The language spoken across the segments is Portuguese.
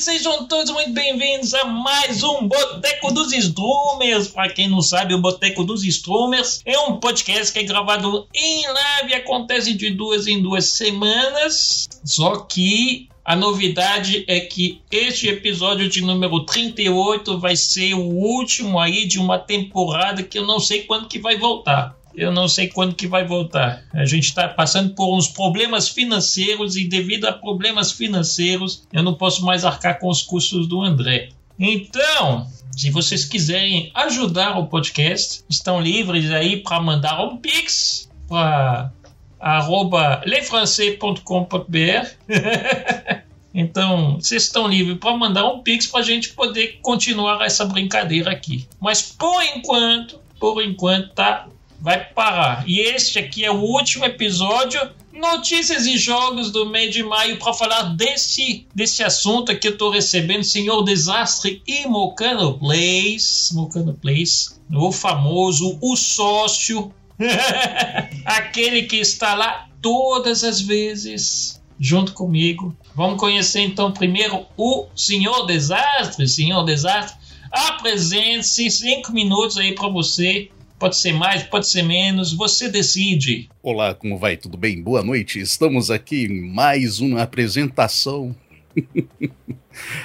sejam todos muito bem-vindos a mais um Boteco dos Strummers. Para quem não sabe, o Boteco dos Strummers é um podcast que é gravado em live, acontece de duas em duas semanas. Só que a novidade é que este episódio de número 38 vai ser o último aí de uma temporada que eu não sei quando que vai voltar. Eu não sei quando que vai voltar. A gente está passando por uns problemas financeiros e devido a problemas financeiros eu não posso mais arcar com os custos do André. Então, se vocês quiserem ajudar o podcast, estão livres aí para mandar um pix para lefrancais.com.br Então, vocês estão livres para mandar um pix para a gente poder continuar essa brincadeira aqui. Mas por enquanto, por enquanto tá vai parar. E este aqui é o último episódio notícias e jogos do mês de maio para falar desse, desse assunto que eu estou recebendo, Senhor Desastre e Mocano Place. Mocano Place, o famoso, o sócio, aquele que está lá todas as vezes junto comigo. Vamos conhecer então primeiro o Senhor Desastre. Senhor Desastre, apresente-se cinco minutos aí para você Pode ser mais, pode ser menos, você decide. Olá, como vai? Tudo bem? Boa noite. Estamos aqui em mais uma apresentação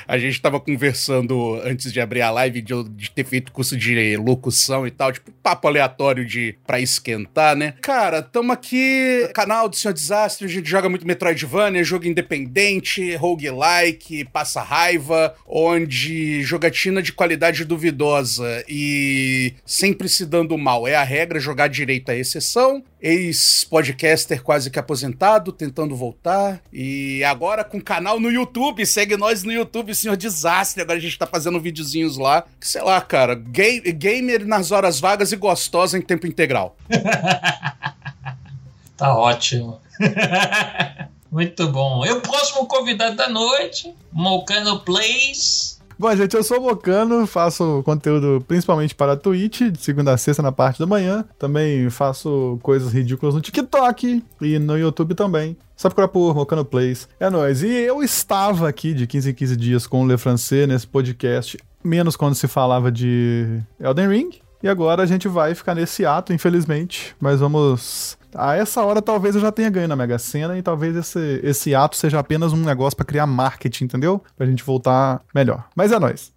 a gente tava conversando antes de abrir a live de, de, ter feito curso de locução e tal, tipo, papo aleatório de pra esquentar, né? Cara, tamo aqui, canal do Senhor Desastre, a gente joga muito Metroidvania, jogo independente, roguelike, passa raiva, onde jogatina de qualidade duvidosa e sempre se dando mal é a regra, jogar direito é exceção. Ex-podcaster quase que aposentado, tentando voltar. E agora com canal no YouTube, segue nós no YouTube, Senhor Desastre. Agora a gente tá fazendo videozinhos lá. Que, sei lá, cara, gay, gamer nas horas vagas e gostosa em tempo integral. tá ótimo. Muito bom. E o próximo convidado da noite, Mocano Plays. Bom, gente, eu sou o Mocano, faço conteúdo principalmente para a Twitch, de segunda a sexta na parte da manhã. Também faço coisas ridículas no TikTok e no YouTube também. Só procurar por Mocano Plays. É nóis. E eu estava aqui de 15 em 15 dias com o Le Francais nesse podcast, menos quando se falava de Elden Ring. E agora a gente vai ficar nesse ato, infelizmente. Mas vamos a essa hora talvez eu já tenha ganho na Mega Sena e talvez esse, esse ato seja apenas um negócio para criar marketing, entendeu? Pra gente voltar melhor. Mas é nóis.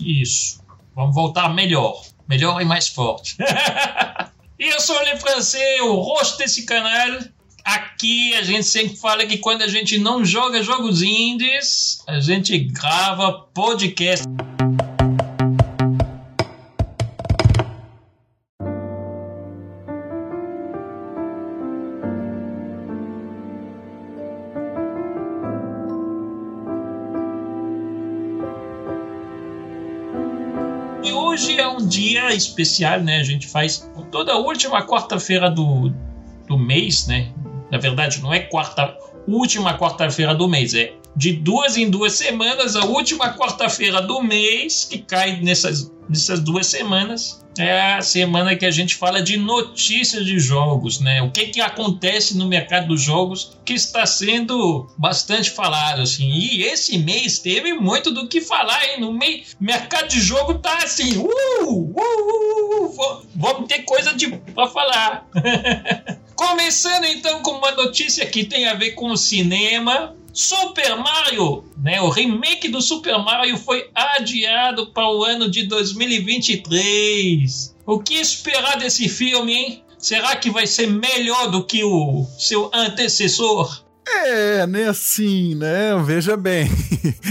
Isso. Vamos voltar melhor. Melhor e mais forte. e eu sou o Le Francês, o rosto desse canal. Aqui a gente sempre fala que quando a gente não joga jogos indies, a gente grava podcast. Especial, né? A gente faz toda última quarta-feira do, do mês, né? Na verdade, não é quarta, última quarta-feira do mês, é de duas em duas semanas, a última quarta-feira do mês, que cai nessas, nessas duas semanas, é a semana que a gente fala de notícias de jogos, né? O que, que acontece no mercado dos jogos que está sendo bastante falado, assim. E esse mês teve muito do que falar, hein? No meio, mercado de jogo tá assim, uh, uh, uh, uh vamos ter coisa de para falar. Começando então com uma notícia que tem a ver com o cinema. Super Mario, né? O remake do Super Mario foi adiado para o ano de 2023. O que esperar desse filme, hein? Será que vai ser melhor do que o seu antecessor? É, né, assim, né? Veja bem.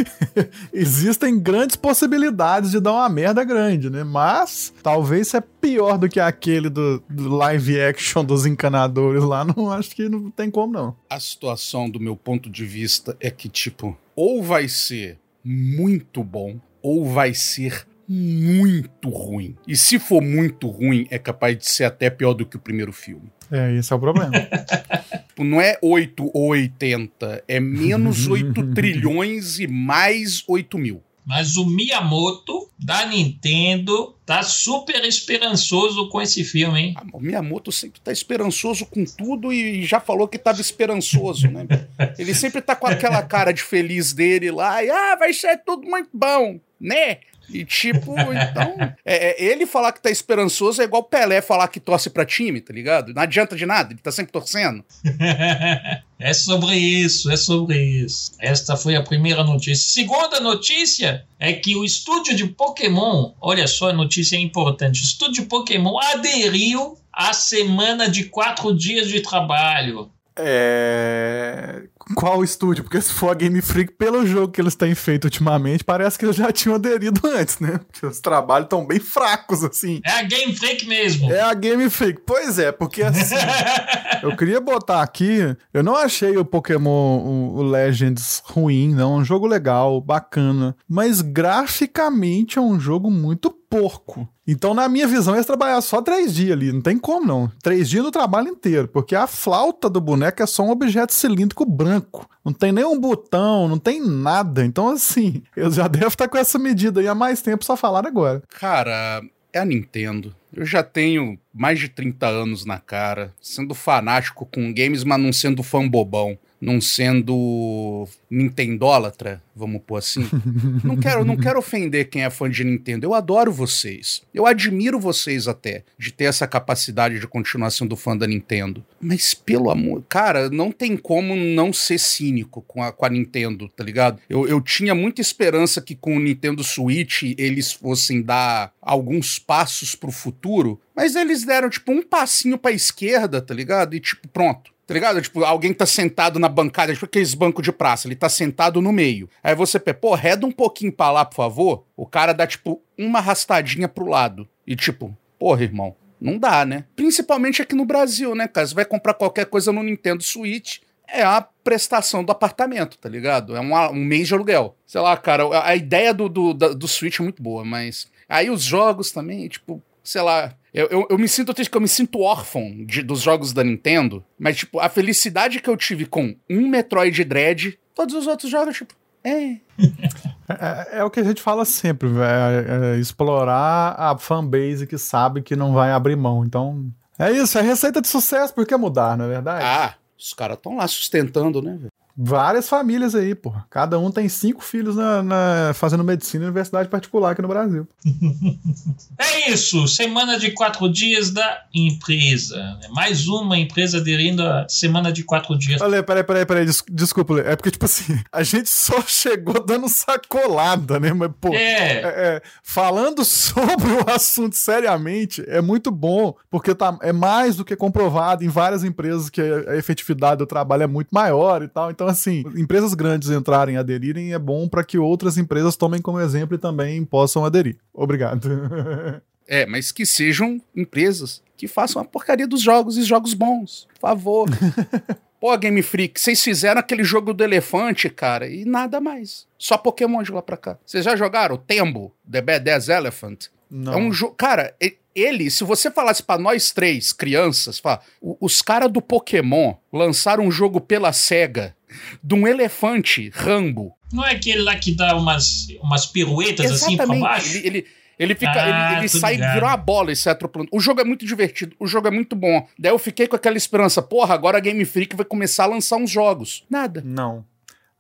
Existem grandes possibilidades de dar uma merda grande, né? Mas talvez se é pior do que aquele do, do, live action dos encanadores lá, não acho que não tem como, não. A situação, do meu ponto de vista, é que, tipo, ou vai ser muito bom, ou vai ser muito ruim. E se for muito ruim, é capaz de ser até pior do que o primeiro filme. É, esse é o problema. Tipo, não é 8 ou 80, é menos 8 trilhões e mais 8 mil. Mas o Miyamoto da Nintendo tá super esperançoso com esse filme, hein? Ah, o Miyamoto sempre tá esperançoso com tudo e já falou que tava esperançoso, né? Ele sempre tá com aquela cara de feliz dele lá e, ah, vai ser tudo muito bom, né? E tipo, então. É, é, ele falar que tá esperançoso é igual Pelé falar que torce pra time, tá ligado? Não adianta de nada, ele tá sempre torcendo. é sobre isso, é sobre isso. Esta foi a primeira notícia. Segunda notícia é que o estúdio de Pokémon, olha só a notícia importante: o estúdio de Pokémon aderiu à semana de quatro dias de trabalho. É. Qual estúdio? Porque se for a Game Freak, pelo jogo que eles têm feito ultimamente, parece que eles já tinham aderido antes, né? Porque os trabalhos estão bem fracos, assim. É a Game Freak mesmo. É a Game Freak. Pois é, porque assim. eu queria botar aqui. Eu não achei o Pokémon o, Legends ruim, não. É um jogo legal, bacana. Mas graficamente é um jogo muito porco. Então, na minha visão, eles trabalhar só três dias ali. Não tem como, não. Três dias no trabalho inteiro. Porque a flauta do boneco é só um objeto cilíndrico branco. Não tem nenhum botão, não tem nada. Então, assim, eu já devo estar com essa medida aí há mais tempo, só falar agora. Cara, é a Nintendo. Eu já tenho mais de 30 anos na cara, sendo fanático com games, mas não sendo fã bobão não sendo nintendólatra, vamos pôr assim. não quero, não quero ofender quem é fã de Nintendo. Eu adoro vocês. Eu admiro vocês até de ter essa capacidade de continuar sendo fã da Nintendo. Mas pelo amor, cara, não tem como não ser cínico com a, com a Nintendo, tá ligado? Eu, eu tinha muita esperança que com o Nintendo Switch eles fossem dar alguns passos pro futuro, mas eles deram tipo um passinho para esquerda, tá ligado? E tipo, pronto Tá ligado? Tipo, alguém tá sentado na bancada, tipo aqueles bancos de praça, ele tá sentado no meio. Aí você, pô, reda um pouquinho pra lá, por favor. O cara dá, tipo, uma arrastadinha pro lado. E tipo, porra, irmão, não dá, né? Principalmente aqui no Brasil, né, cara? Você vai comprar qualquer coisa no Nintendo Switch, é a prestação do apartamento, tá ligado? É um, um mês de aluguel. Sei lá, cara, a, ideia do, do, do Switch é muito boa, mas. Aí os jogos também, tipo, sei lá, eu, eu, eu, me sinto triste, eu me sinto órfão de, dos jogos da Nintendo, mas, tipo, a felicidade que eu tive com um Metroid Dread, todos os outros jogos, tipo, é. É, é, o que a gente fala sempre, é, é explorar a fanbase que sabe que não vai abrir mão. Então, é isso, é receita de sucesso, por que mudar, não é verdade? Ah, os caras estão lá sustentando, né, velho? Várias famílias aí, pô. Cada um tem cinco filhos na, na, fazendo medicina em universidade particular aqui no Brasil. é isso. Semana de quatro dias da empresa. Mais uma empresa aderindo à semana de quatro dias. Olha, peraí, peraí, peraí. Des desculpa, é porque, tipo assim, a gente só chegou dando sacolada, né? Mas, pô, é. É, é, falando sobre o assunto seriamente é muito bom, porque tá, é mais do que comprovado em várias empresas que a, a efetividade do trabalho é muito maior e tal. Então, então, assim, empresas grandes entrarem, aderirem, é bom para que outras empresas tomem como exemplo e também possam aderir. Obrigado. É, mas que sejam empresas que façam a porcaria dos jogos e jogos bons. Por favor. Pô, Game Freak, vocês fizeram aquele jogo do elefante, cara, e nada mais. Só Pokémon de lá pra cá. Vocês já jogaram Tembo, The Badass Elephant? Não. É um jogo. Cara, ele, se você falasse para nós três, crianças, fala, os caras do Pokémon lançaram um jogo pela SEGA de um elefante Rambo. Não é aquele lá que dá umas, umas piruetas Exatamente. assim pra baixo? Ele, ele, ele fica, ah, ele, ele sai e vira uma bola esse atropelando. O jogo é muito divertido, o jogo é muito bom. Daí eu fiquei com aquela esperança, porra, agora a Game Freak vai começar a lançar uns jogos. Nada. Não.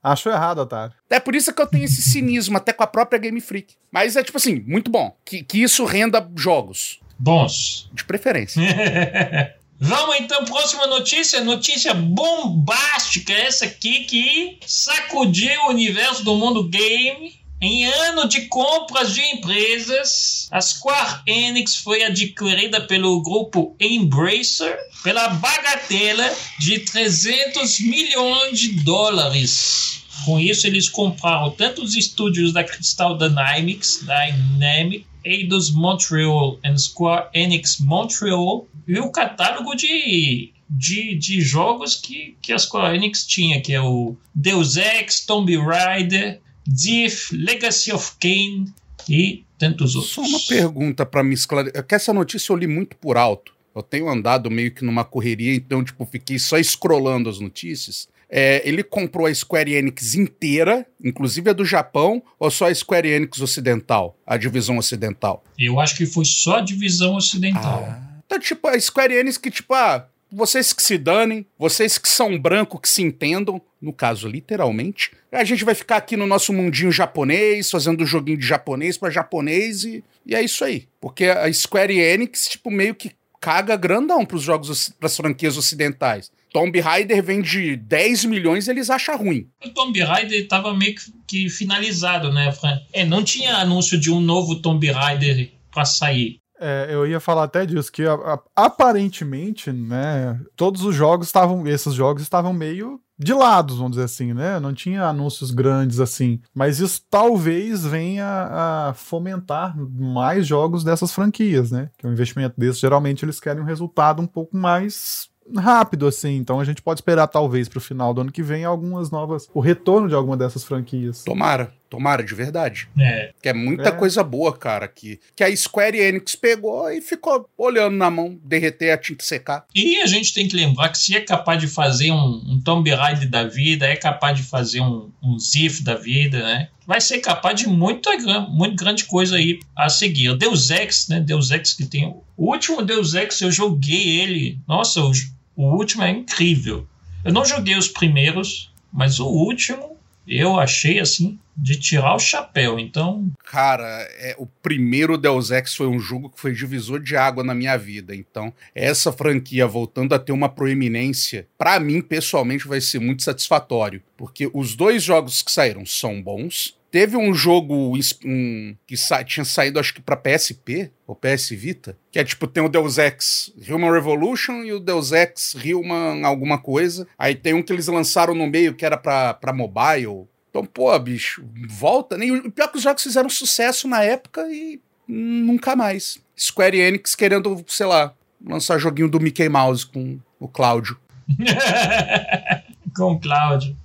Acho errado, Otário. É por isso que eu tenho esse cinismo até com a própria Game Freak. Mas é tipo assim, muito bom. Que, que isso renda jogos. Bons. De preferência. Vamos então, próxima notícia, notícia bombástica, essa aqui que sacudiu o universo do mundo game. Em ano de compras de empresas, a Square Enix foi adquirida pelo grupo Embracer pela bagatela de 300 milhões de dólares. Com isso, eles compraram tanto os estúdios da Crystal Dynamics, Dynamic, Eidos Montreal e Square Enix Montreal, e o catálogo de, de, de jogos que, que a Square Enix tinha, que é o Deus Ex, Tomb Raider, Thief, Legacy of Kain e tantos outros. Só uma pergunta para me esclarecer, é que essa notícia eu li muito por alto. Eu tenho andado meio que numa correria, então, tipo, fiquei só escrolando as notícias. É, ele comprou a Square Enix inteira, inclusive a do Japão, ou só a Square Enix ocidental, a divisão ocidental? Eu acho que foi só a divisão ocidental. Ah. Então, tipo, a Square Enix que, tipo, ah, vocês que se danem, vocês que são branco que se entendam, no caso, literalmente. A gente vai ficar aqui no nosso mundinho japonês, fazendo joguinho de japonês para japonês e, e é isso aí. Porque a Square Enix, tipo, meio que caga grandão pros jogos, pras franquias ocidentais. Tomb Raider vende 10 milhões eles acham ruim. O Tomb Raider estava meio que finalizado, né, Fran? É, não tinha anúncio de um novo Tomb Raider para sair. É, eu ia falar até disso, que a, a, aparentemente, né, todos os jogos estavam, esses jogos estavam meio de lados, vamos dizer assim, né? Não tinha anúncios grandes assim. Mas isso talvez venha a fomentar mais jogos dessas franquias, né? Que o um investimento desses, geralmente, eles querem um resultado um pouco mais rápido, assim. Então a gente pode esperar, talvez, pro final do ano que vem, algumas novas. O retorno de alguma dessas franquias. Tomara. Tomara, de verdade. É. Que é muita É. coisa boa, cara, que, que a Square Enix pegou e ficou olhando na mão, derreter a tinta secar. E a gente tem que lembrar que se é capaz de fazer um, um Tomb Raider da vida, é capaz de fazer um, um Zif da vida, né? Vai ser capaz de muita, muito grande coisa aí a seguir. O Deus Ex, né? Deus Ex que tem. O último Deus Ex eu joguei ele. Nossa, o, o último é incrível. Eu não joguei os primeiros, mas o último eu achei assim de tirar o chapéu. Então, Cara, é, o primeiro Deus Ex foi um jogo que foi divisor de água na minha vida. Então, essa franquia voltando a ter uma proeminência, pra mim, pessoalmente, vai ser muito satisfatório. Porque os dois jogos que saíram são bons. Teve um jogo um, que sa- tinha saído, acho que pra PSP ou PS Vita, que é tipo, tem o Deus Ex Human Revolution e o Deus Ex Human alguma coisa. Aí tem um que eles lançaram no meio que era pra, pra mobile. Então, pô, bicho, volta. Nem, o pior é que os jogos fizeram sucesso na época e nunca mais. Square Enix querendo, sei lá, lançar joguinho do Mickey Mouse com o Cláudio. com o Cláudio.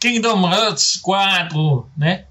Kingdom Hearts 4, né?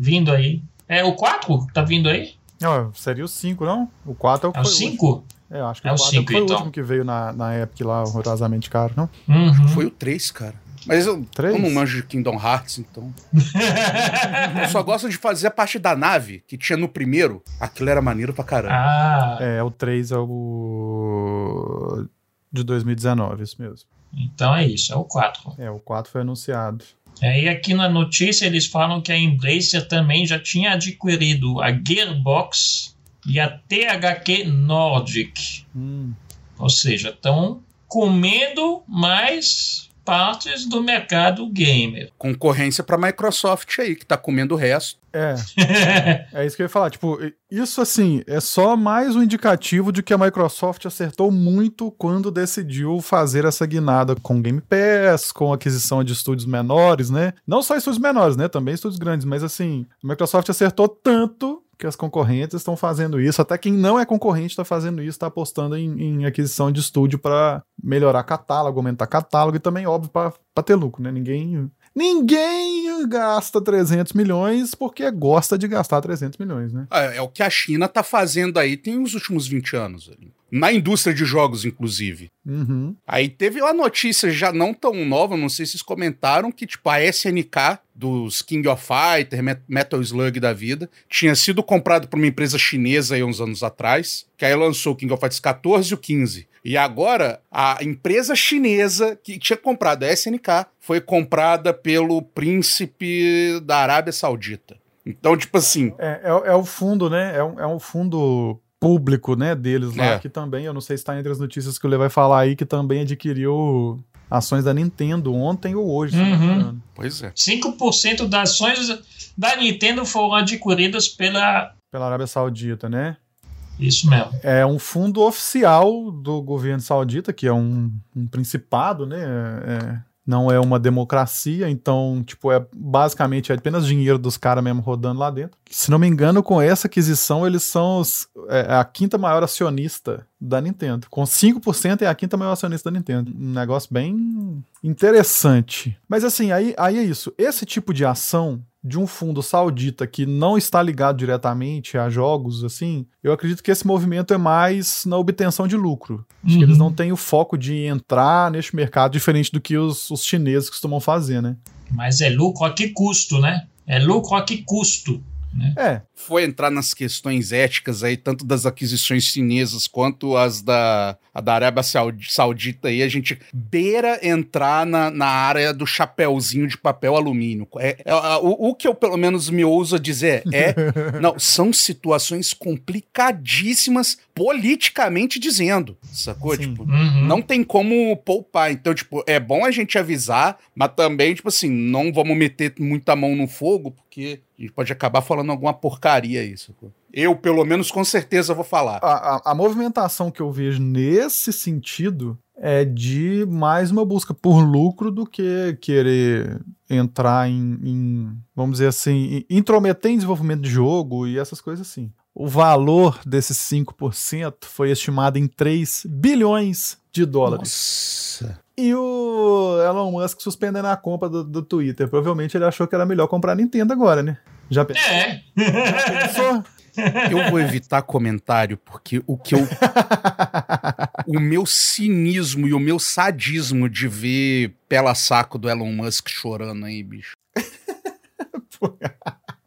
Vindo aí. É o 4 tá vindo aí? Não, seria o 5, não? O 4 é o que É o foi o 5? último. É, eu acho que É o o 4 é o foi o então. último que veio na, na Epic lá, horrorosamente caro, não? Uhum. Foi o 3, cara. Mas eu, Três? eu não manjo de Kingdom Hearts, então. eu só gosto de fazer a parte da nave que tinha no primeiro. Aquilo era maneiro pra caramba. ah, É, o 3 é o. de 2019, isso mesmo. então é isso, é o 4. É, o 4 foi anunciado. Aí aqui na notícia eles falam que a Embracer também já tinha adquirido a Gearbox e a THQ Nordic. Hum. Ou seja, estão comendo mais partes do mercado gamer. Concorrência pra Microsoft aí, que tá comendo o resto. É, é isso que eu ia falar. Tipo, isso assim, é só mais um indicativo de que a Microsoft acertou muito quando decidiu fazer essa guinada com Game Pass, com aquisição de estúdios menores, né? Não só estúdios menores, né? Também estúdios grandes, mas assim, a Microsoft acertou tanto que as concorrentes estão fazendo isso. Até quem não é concorrente está fazendo isso, está apostando em, em aquisição de estúdio para melhorar catálogo, aumentar catálogo e também, óbvio, para ter lucro, né? Ninguém Ninguém gasta 300 milhões porque gosta de gastar 300 milhões, né? É, é o que a China tá fazendo aí tem os últimos 20 anos. Na indústria de jogos, inclusive. Uhum. Aí teve uma notícia já não tão nova, não sei se vocês comentaram, que tipo a SNK dos King of Fighter, Met- Metal Slug da vida, tinha sido comprado por uma empresa chinesa aí uns anos atrás, que aí lançou o King of Fighters 14 e o 15. E agora a empresa chinesa que tinha comprado a SNK foi comprada pelo príncipe da Arábia Saudita. Então, tipo assim, É, é, é o fundo, né? É um, é um fundo público, né, deles lá, É. que também, eu não sei se tá entre as notícias que o Lê vai falar aí, que também adquiriu ações da Nintendo ontem ou hoje, Uhum. pois é. 5% das ações da Nintendo foram adquiridas pela. Pela Arábia Saudita, né? Isso mesmo. É um fundo oficial do governo saudita, que é um, um principado, né? É- não é uma democracia, então, tipo, é basicamente é apenas dinheiro dos caras mesmo rodando lá dentro. Se não me engano, com essa aquisição, eles são os- é, a quinta maior acionista da Nintendo. Com 5% é a quinta maior acionista da Nintendo. Um negócio bem interessante. Mas assim, aí, aí é isso. Esse tipo de ação de um fundo saudita que não está ligado diretamente a jogos, assim, eu acredito que esse movimento é mais na obtenção de lucro. Acho uhum. que eles não têm o foco de entrar neste mercado diferente do que os, os chineses costumam fazer, né? Mas é lucro a que custo, né? É lucro a que custo? Né? É. Foi entrar nas questões éticas aí, tanto das aquisições chinesas quanto as da, a da Arábia Saudita aí, a gente beira entrar na, na área do chapéuzinho de papel alumínio. É, é o, o, que eu pelo menos me ouso dizer é, não, são situações complicadíssimas politicamente dizendo, sacou? Sim. Tipo, uhum. não tem como poupar. Então, tipo, é bom a gente avisar, mas também, tipo assim, não vamos meter muita mão no fogo, porque a gente pode acabar falando alguma porcaria isso. Eu, pelo menos, com certeza vou falar. A, a, a, movimentação que eu vejo nesse sentido é de mais uma busca por lucro do que querer entrar em, em vamos dizer assim, intrometer em desenvolvimento de jogo e essas coisas assim. O valor desses 5% foi estimado em 3 bilhões de dólares. Nossa. E o Elon Musk suspendendo a compra do, do Twitter. Provavelmente ele achou que era melhor comprar a Nintendo agora, né? Já pensou? É. Já pensou? Eu vou evitar comentário, porque o que eu. o meu cinismo e o meu sadismo de ver pela saco do Elon Musk chorando aí, bicho.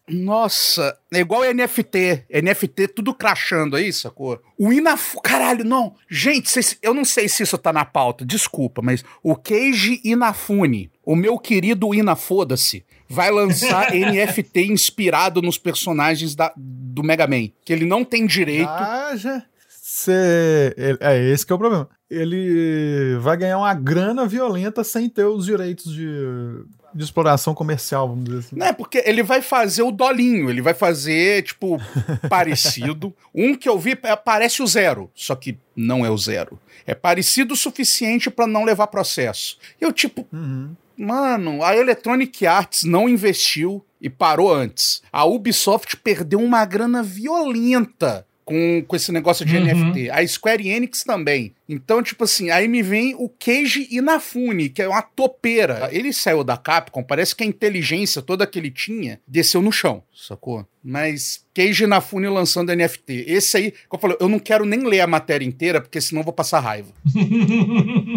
Nossa, é igual NFT. NFT tudo crachando aí, sacou? O Inafu. Caralho, não. Gente, cês, eu não sei se isso tá na pauta, desculpa, mas o Keiji Inafune, o meu querido Inafoda-se, vai lançar NFT inspirado nos personagens da, do Mega Man. Que ele não tem direito. Ah, já. Cê, é, é esse que é o problema. Ele vai ganhar uma grana violenta sem ter os direitos de de exploração comercial, vamos dizer assim. Não, é porque ele vai fazer o dolinho, ele vai fazer, tipo, parecido. Um que eu vi é, parece o zero, só que não é o zero. É parecido o suficiente para não levar processo. Eu, tipo, uhum. Mano, a Electronic Arts não investiu e parou antes. A Ubisoft perdeu uma grana violenta com, com esse negócio de uhum. NFT. A Square Enix também. Então, tipo assim, aí me vem o Keiji Inafune, que é uma topeira. Ele saiu da Capcom, parece que a inteligência toda que ele tinha desceu no chão, sacou? Mas Keiji Inafune lançando NFT. Esse aí, como eu falei, eu não quero nem ler a matéria inteira, porque senão eu vou passar raiva.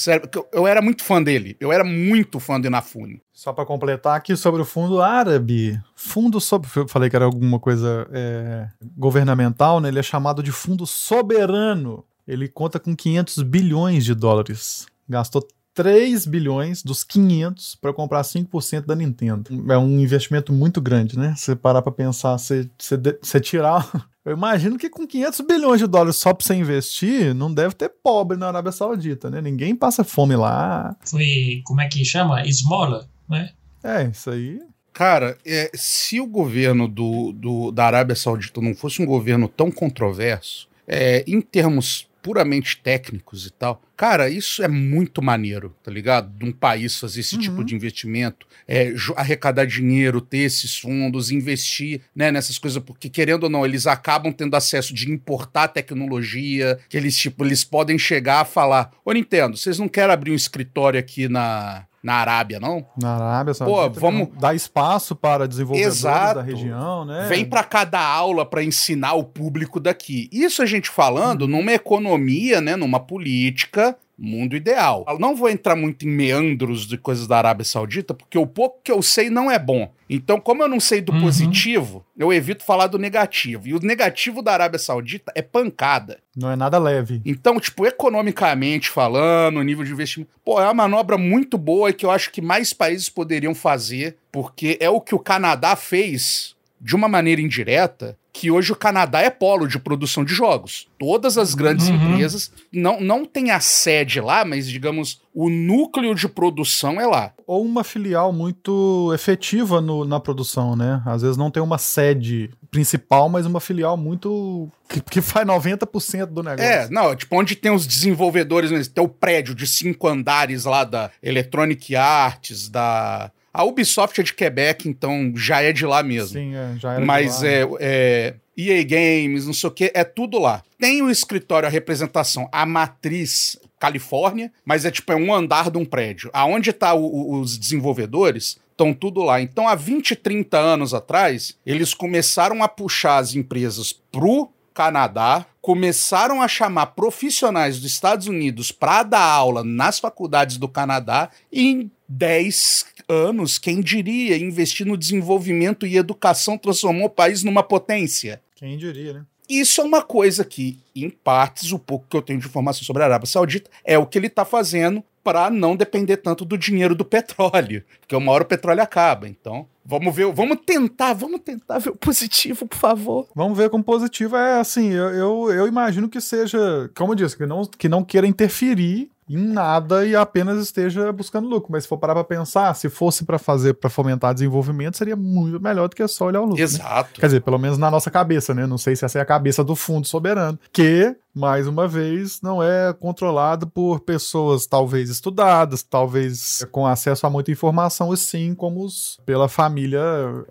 Sério, eu, era muito fã dele. Eu era muito fã do Inafune. Só para completar aqui sobre o fundo árabe. Fundo sobre. Eu falei que era alguma coisa é, governamental, né? Ele é chamado de fundo soberano. Ele conta com 500 bilhões de dólares. Gastou 3 bilhões dos 500 para comprar 5% da Nintendo. É um investimento muito grande, né? Você parar para pensar, você, você, você tirar eu imagino que com 500 bilhões de dólares só pra você investir, não deve ter pobre na Arábia Saudita, né? Ninguém passa fome lá. Foi, como é que chama? Esmola, né? É, isso aí. Cara, é, se o governo do, do, da Arábia Saudita não fosse um governo tão controverso, é, em termos puramente técnicos e tal. Cara, isso é muito maneiro, tá ligado? De um país fazer esse tipo uhum. tipo de investimento, é, arrecadar dinheiro, ter esses fundos, investir né, nessas coisas, porque querendo ou não, eles acabam tendo acesso de importar tecnologia, que eles, tipo, eles podem chegar a falar: Ô Nintendo, vocês não querem abrir um escritório aqui na, na Arábia, não? Na Arábia, sabe? Pô, vamos dar espaço para desenvolvedores Exato. da região, né? Vem para cada aula para ensinar o público daqui. Isso a gente falando hum. numa economia, né, numa política mundo ideal. Eu não vou entrar muito em meandros de coisas da Arábia Saudita, porque o pouco que eu sei não é bom. Então, como eu não sei do uhum. positivo, eu evito falar do negativo. E o negativo da Arábia Saudita é pancada. Não é nada leve. Então, tipo, economicamente falando, nível de investimento, pô, é uma manobra muito boa que eu acho que mais países poderiam fazer, porque é o que o Canadá fez de uma maneira indireta que hoje o Canadá é polo de produção de jogos. Todas as grandes uhum. empresas não, não têm a sede lá, mas digamos, o núcleo de produção é lá. Ou uma filial muito efetiva no, na produção, né? Às vezes não tem uma sede principal, mas uma filial muito. que, que faz 90% do negócio. É, não, tipo, onde tem os desenvolvedores, né? tem o prédio de cinco andares lá da Electronic Arts, da A Ubisoft é de Quebec, então já é de lá mesmo. Sim, é, já era Mas de lá. é, é EA Games, não sei o que, é tudo lá. Tem o escritório, a representação, a matriz Califórnia, mas é tipo é um andar de um prédio. Aonde tá o- o- os desenvolvedores, estão tudo lá. Então, há 20, 30 anos atrás, eles começaram a puxar as empresas pro Canadá, começaram a chamar profissionais dos Estados Unidos para dar aula nas faculdades do Canadá e em 10 anos, quem diria, investir no desenvolvimento e educação transformou o país numa potência. Quem diria, né? Isso é uma coisa que, em partes, o pouco que eu tenho de informação sobre a Arábia Saudita é o que ele está fazendo para não depender tanto do dinheiro do petróleo, porque uma hora o petróleo acaba. Então, vamos ver, vamos tentar, vamos tentar ver o positivo, por favor. Vamos ver como positivo é assim. Eu, eu, eu imagino que seja, como eu disse, que não, que não queira interferir em nada e apenas esteja buscando lucro. Mas se for parar pra pensar, se fosse pra fazer, pra fomentar desenvolvimento, seria muito melhor do que só olhar o lucro. né? Exato. Quer dizer, pelo menos na nossa cabeça, né? Não sei se essa é a cabeça do fundo soberano. Que, mais uma vez, não é controlado por pessoas talvez estudadas, talvez com acesso a muita informação, e sim como os, pela família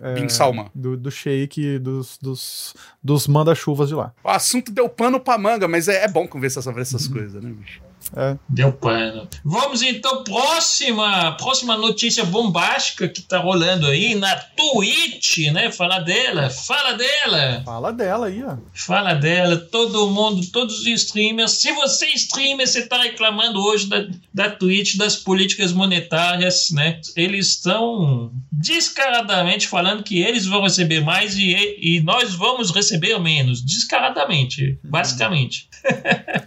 é, Bin Salman. do, do sheik, dos, dos, dos manda-chuvas de lá. O assunto deu pano pra manga, mas é, é bom conversar sobre essas Uhum. coisas, né, bicho? É. Deu pano. Vamos então, próxima, próxima notícia bombástica que tá rolando aí na Twitch, né? Fala dela, fala dela. Fala dela aí, ó. Fala dela, todo mundo, todos os streamers. Se você é streamer, você tá reclamando hoje da, da Twitch, das políticas monetárias, né? Eles estão descaradamente falando que eles vão receber mais e, e nós vamos receber menos. Descaradamente, basicamente.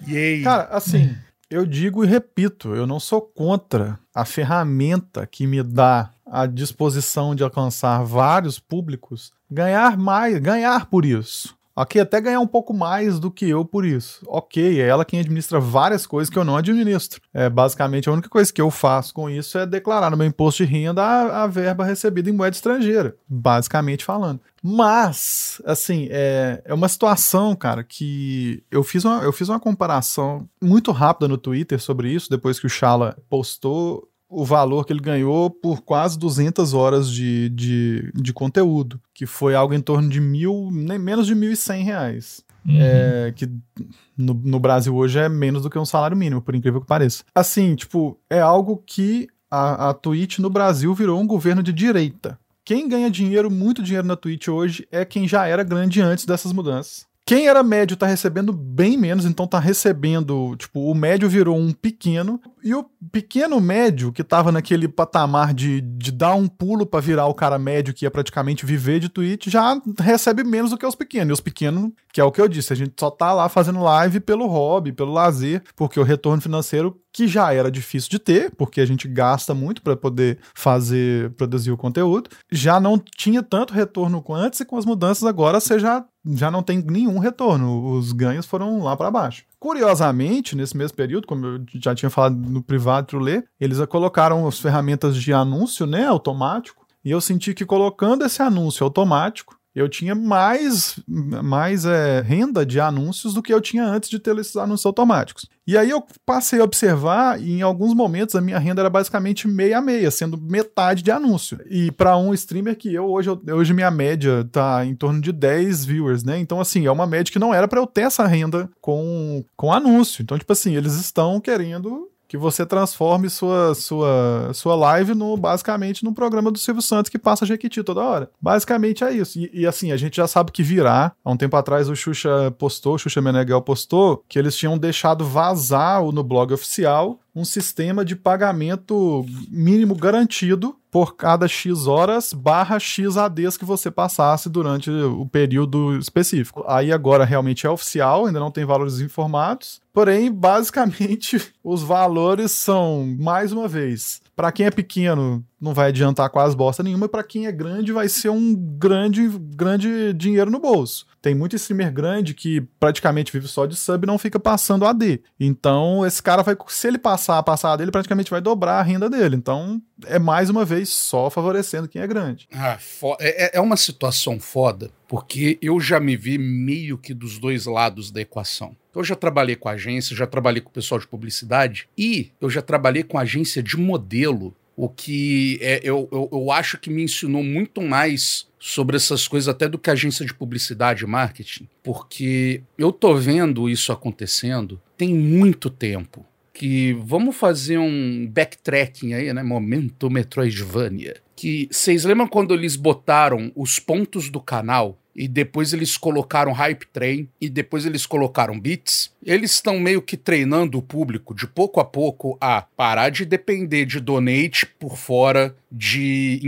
Aí? Cara, assim, eu digo e repito, eu não sou contra a ferramenta que me dá a disposição de alcançar vários públicos, ganhar mais, ganhar por isso. Ok, até ganhar um pouco mais do que eu por isso. Ok, é ela quem administra várias coisas que eu não administro. É, basicamente, a única coisa que eu faço com isso é declarar no meu imposto de renda a, a verba recebida em moeda estrangeira, basicamente falando. Mas, assim, é, é uma situação, cara, que eu fiz, uma, eu fiz uma comparação muito rápida no Twitter sobre isso, depois que o Shala postou o valor que ele ganhou por quase 200 horas de, de, de conteúdo, que foi algo em torno de mil, nem menos de 1.100 reais. Uhum. É, que no, no Brasil hoje é menos do que um salário mínimo, por incrível que pareça. Assim, tipo, é algo que a, a Twitch no Brasil virou um governo de direita. Quem ganha dinheiro, muito dinheiro na Twitch hoje, é quem já era grande antes dessas mudanças. Quem era médio tá recebendo bem menos, então tá recebendo, tipo, o médio virou um pequeno, e o pequeno médio, que tava naquele patamar de, de dar um pulo pra virar o cara médio que ia praticamente viver de Twitch, já recebe menos do que os pequenos. E os pequenos, que é o que eu disse, a gente só tá lá fazendo live pelo hobby, pelo lazer, porque o retorno financeiro que já era difícil de ter, porque a gente gasta muito para poder fazer, produzir o conteúdo, já não tinha tanto retorno com antes e com as mudanças agora você já, já não tem nenhum retorno, os ganhos foram lá para baixo. Curiosamente, nesse mesmo período, como eu já tinha falado no privado Lê, eles colocaram as ferramentas de anúncio, né, automático, e eu senti que colocando esse anúncio automático, eu tinha mais, mais é, renda de anúncios do que eu tinha antes de ter esses anúncios automáticos. E aí eu passei a observar e em alguns momentos a minha renda era basicamente meia a meia, sendo metade de anúncio. E para um streamer que eu hoje, hoje minha média tá em torno de 10 viewers, né? Então assim, é uma média que não era para eu ter essa renda com, com anúncio. Então tipo assim, eles estão querendo que você transforme sua, sua, sua live no basicamente no programa do Silvio Santos que passa Jequiti toda hora. Basicamente é isso. E, e, assim, a gente já sabe que virá. Há um tempo atrás o Xuxa postou, o Xuxa Meneghel postou, que eles tinham deixado vazar no blog oficial um sistema de pagamento mínimo garantido por cada X horas barra X ADs que você passasse durante o período específico. Aí agora realmente é oficial, ainda não tem valores informados. Porém, basicamente, os valores são, mais uma vez, para quem é pequeno, não vai adiantar quase bosta nenhuma, e para quem é grande, vai ser um grande, grande dinheiro no bolso. Tem muito streamer grande que praticamente vive só de sub e não fica passando AD. Então, esse cara vai, se ele passar a passada dele, praticamente vai dobrar a renda dele. Então, é mais uma vez só favorecendo quem é grande. Ah, é, é uma situação foda, porque eu já me vi meio que dos dois lados da equação. Então, eu já trabalhei com agência, já trabalhei com pessoal de publicidade e eu já trabalhei com agência de modelo o que é, eu, eu, eu acho que me ensinou muito mais sobre essas coisas até do que agência de publicidade e marketing, porque eu tô vendo isso acontecendo tem muito tempo. Que vamos fazer um backtracking aí, né? Momento Metroidvania. Que vocês lembram quando eles botaram os pontos do canal e depois eles colocaram Hype Train e depois eles colocaram Beats. Eles estão meio que treinando o público de pouco a pouco a parar de depender de donate por fora, de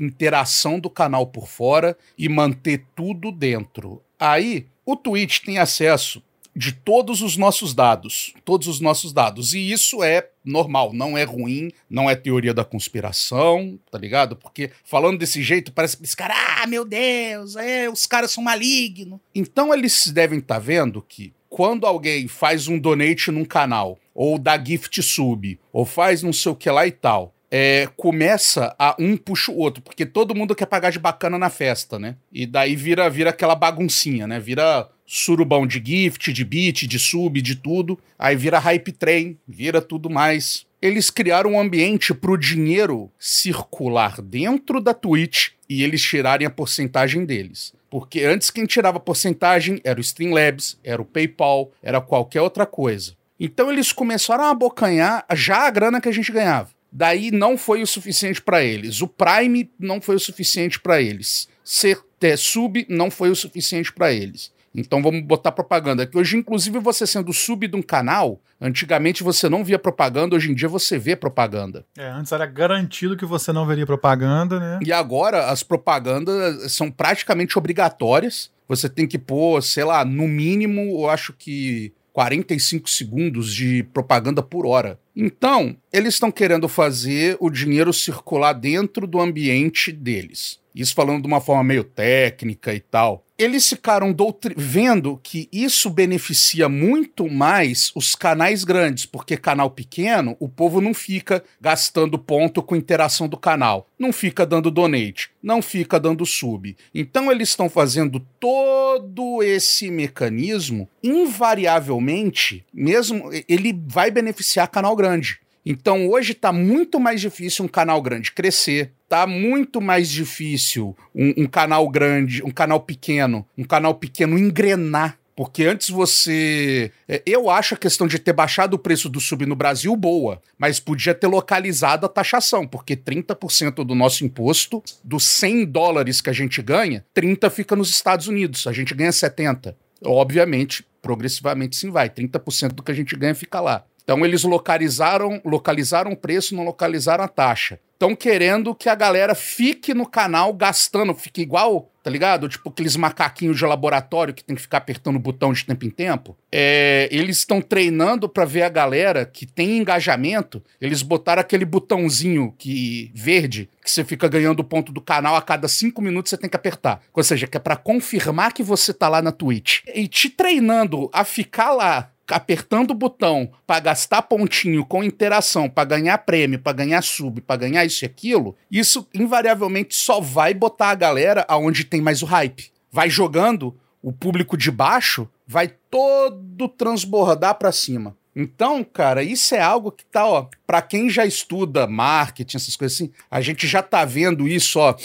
interação do canal por fora e manter tudo dentro. Aí, o Twitch tem acesso de todos os nossos dados, todos os nossos dados. E isso é normal, não é ruim, não é teoria da conspiração, tá ligado? Porque falando desse jeito parece que esse cara, ah, meu Deus, é, os caras são malignos. Então eles devem estar tá vendo que quando alguém faz um donate num canal, ou dá gift sub, ou faz não sei o que lá e tal, é, começa a um puxa o outro, porque todo mundo quer pagar de bacana na festa, né? E daí vira, vira aquela baguncinha, né? Vira surubão de gift, de beat, de sub, de tudo. Aí vira hype train, vira tudo mais. Eles criaram um ambiente para o dinheiro circular dentro da Twitch e eles tirarem a porcentagem deles. Porque antes quem tirava a porcentagem era o Streamlabs, era o PayPal, era qualquer outra coisa. Então eles começaram a abocanhar já a grana que a gente ganhava. Daí não foi o suficiente para eles. O Prime não foi o suficiente para eles. Ser sub não foi o suficiente para eles. Então vamos botar propaganda. Que hoje, inclusive, você sendo sub de um canal, antigamente você não via propaganda, hoje em dia você vê propaganda. É, antes era garantido que você não veria propaganda, né? E agora as propagandas são praticamente obrigatórias. Você tem que pôr, sei lá, no mínimo, eu acho que 45 segundos de propaganda por hora. Então, eles estão querendo fazer o dinheiro circular dentro do ambiente deles. Isso falando de uma forma meio técnica e tal eles ficaram vendo que isso beneficia muito mais os canais grandes, porque canal pequeno, o povo não fica gastando ponto com interação do canal, não fica dando donate, não fica dando sub. Então eles estão fazendo todo esse mecanismo, invariavelmente, mesmo ele vai beneficiar canal grande. Então hoje está muito mais difícil um canal grande crescer, tá muito mais difícil um, um, canal grande, um canal pequeno, um canal pequeno engrenar. Porque antes você. É, eu acho a questão de ter baixado o preço do sub no Brasil boa, mas podia ter localizado a taxação, porque 30% do nosso imposto, dos 100 dólares que a gente ganha, 30 fica nos Estados Unidos, a gente ganha 70. Obviamente, progressivamente sim vai, 30% do que a gente ganha fica lá. Então eles localizaram, localizaram o preço, não localizaram a taxa. Estão querendo que a galera fique no canal gastando, fique igual, tá ligado? Tipo aqueles macaquinhos de laboratório que tem que ficar apertando o botão de tempo em tempo. É, eles estão treinando para ver a galera que tem engajamento. Eles botaram aquele botãozinho que verde que você fica ganhando ponto do canal a cada cinco minutos você tem que apertar. Ou seja, que é para confirmar que você tá lá na Twitch. E te treinando a ficar lá apertando o botão para gastar pontinho com interação, para ganhar prêmio, para ganhar sub, para ganhar isso e aquilo, isso invariavelmente só vai botar a galera aonde tem mais o hype. Vai jogando, o público de baixo vai todo transbordar para cima. Então, cara, isso é algo que tá, ó, para quem já estuda marketing, essas coisas assim, a gente já tá vendo isso, ó.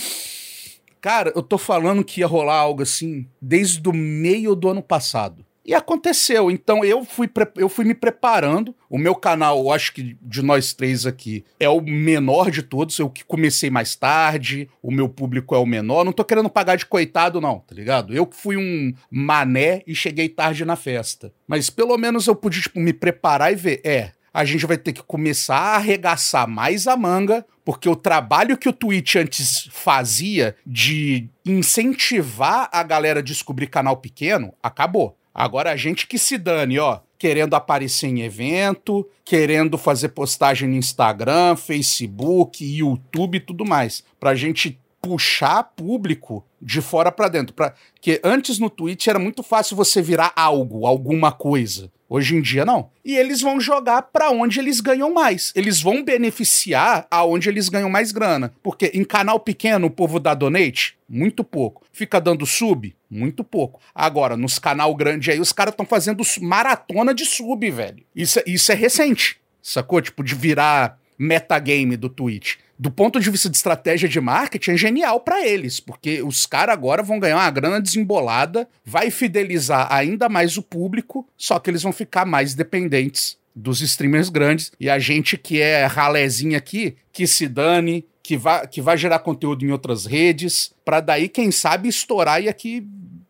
Cara, eu tô falando que ia rolar algo assim desde o meio do ano passado. E aconteceu. Então eu fui, eu fui me preparando. O meu canal, eu acho que de nós três aqui, é o menor de todos. Eu que comecei mais tarde, o meu público é o menor. Não tô querendo pagar de coitado, não, tá ligado? Eu que fui um mané e cheguei tarde na festa. Mas pelo menos eu pude, tipo, me preparar e ver. É, a gente vai ter que começar a arregaçar mais a manga, porque o trabalho que o Twitch antes fazia de incentivar a galera a descobrir canal pequeno acabou. Agora a gente que se dane, ó, querendo aparecer em evento, querendo fazer postagem no Instagram, Facebook, YouTube e tudo mais, pra gente puxar público de fora para dentro, para que antes no Twitch era muito fácil você virar algo, alguma coisa. Hoje em dia, não. E eles vão jogar para onde eles ganham mais. Eles vão beneficiar aonde eles ganham mais grana. Porque em canal pequeno o povo dá donate? Muito pouco. Fica dando sub? Muito pouco. Agora, nos canal grande aí, os caras estão fazendo maratona de sub, velho. Isso, é, isso é recente. Sacou? Tipo, de virar metagame do Twitch. Do ponto de vista de estratégia de marketing, é genial para eles, porque os caras agora vão ganhar uma grana desembolada, vai fidelizar ainda mais o público, só que eles vão ficar mais dependentes dos streamers grandes e a gente que é ralezinha aqui, que se dane, que vai, que vai gerar conteúdo em outras redes, para daí, quem sabe, estourar e aqui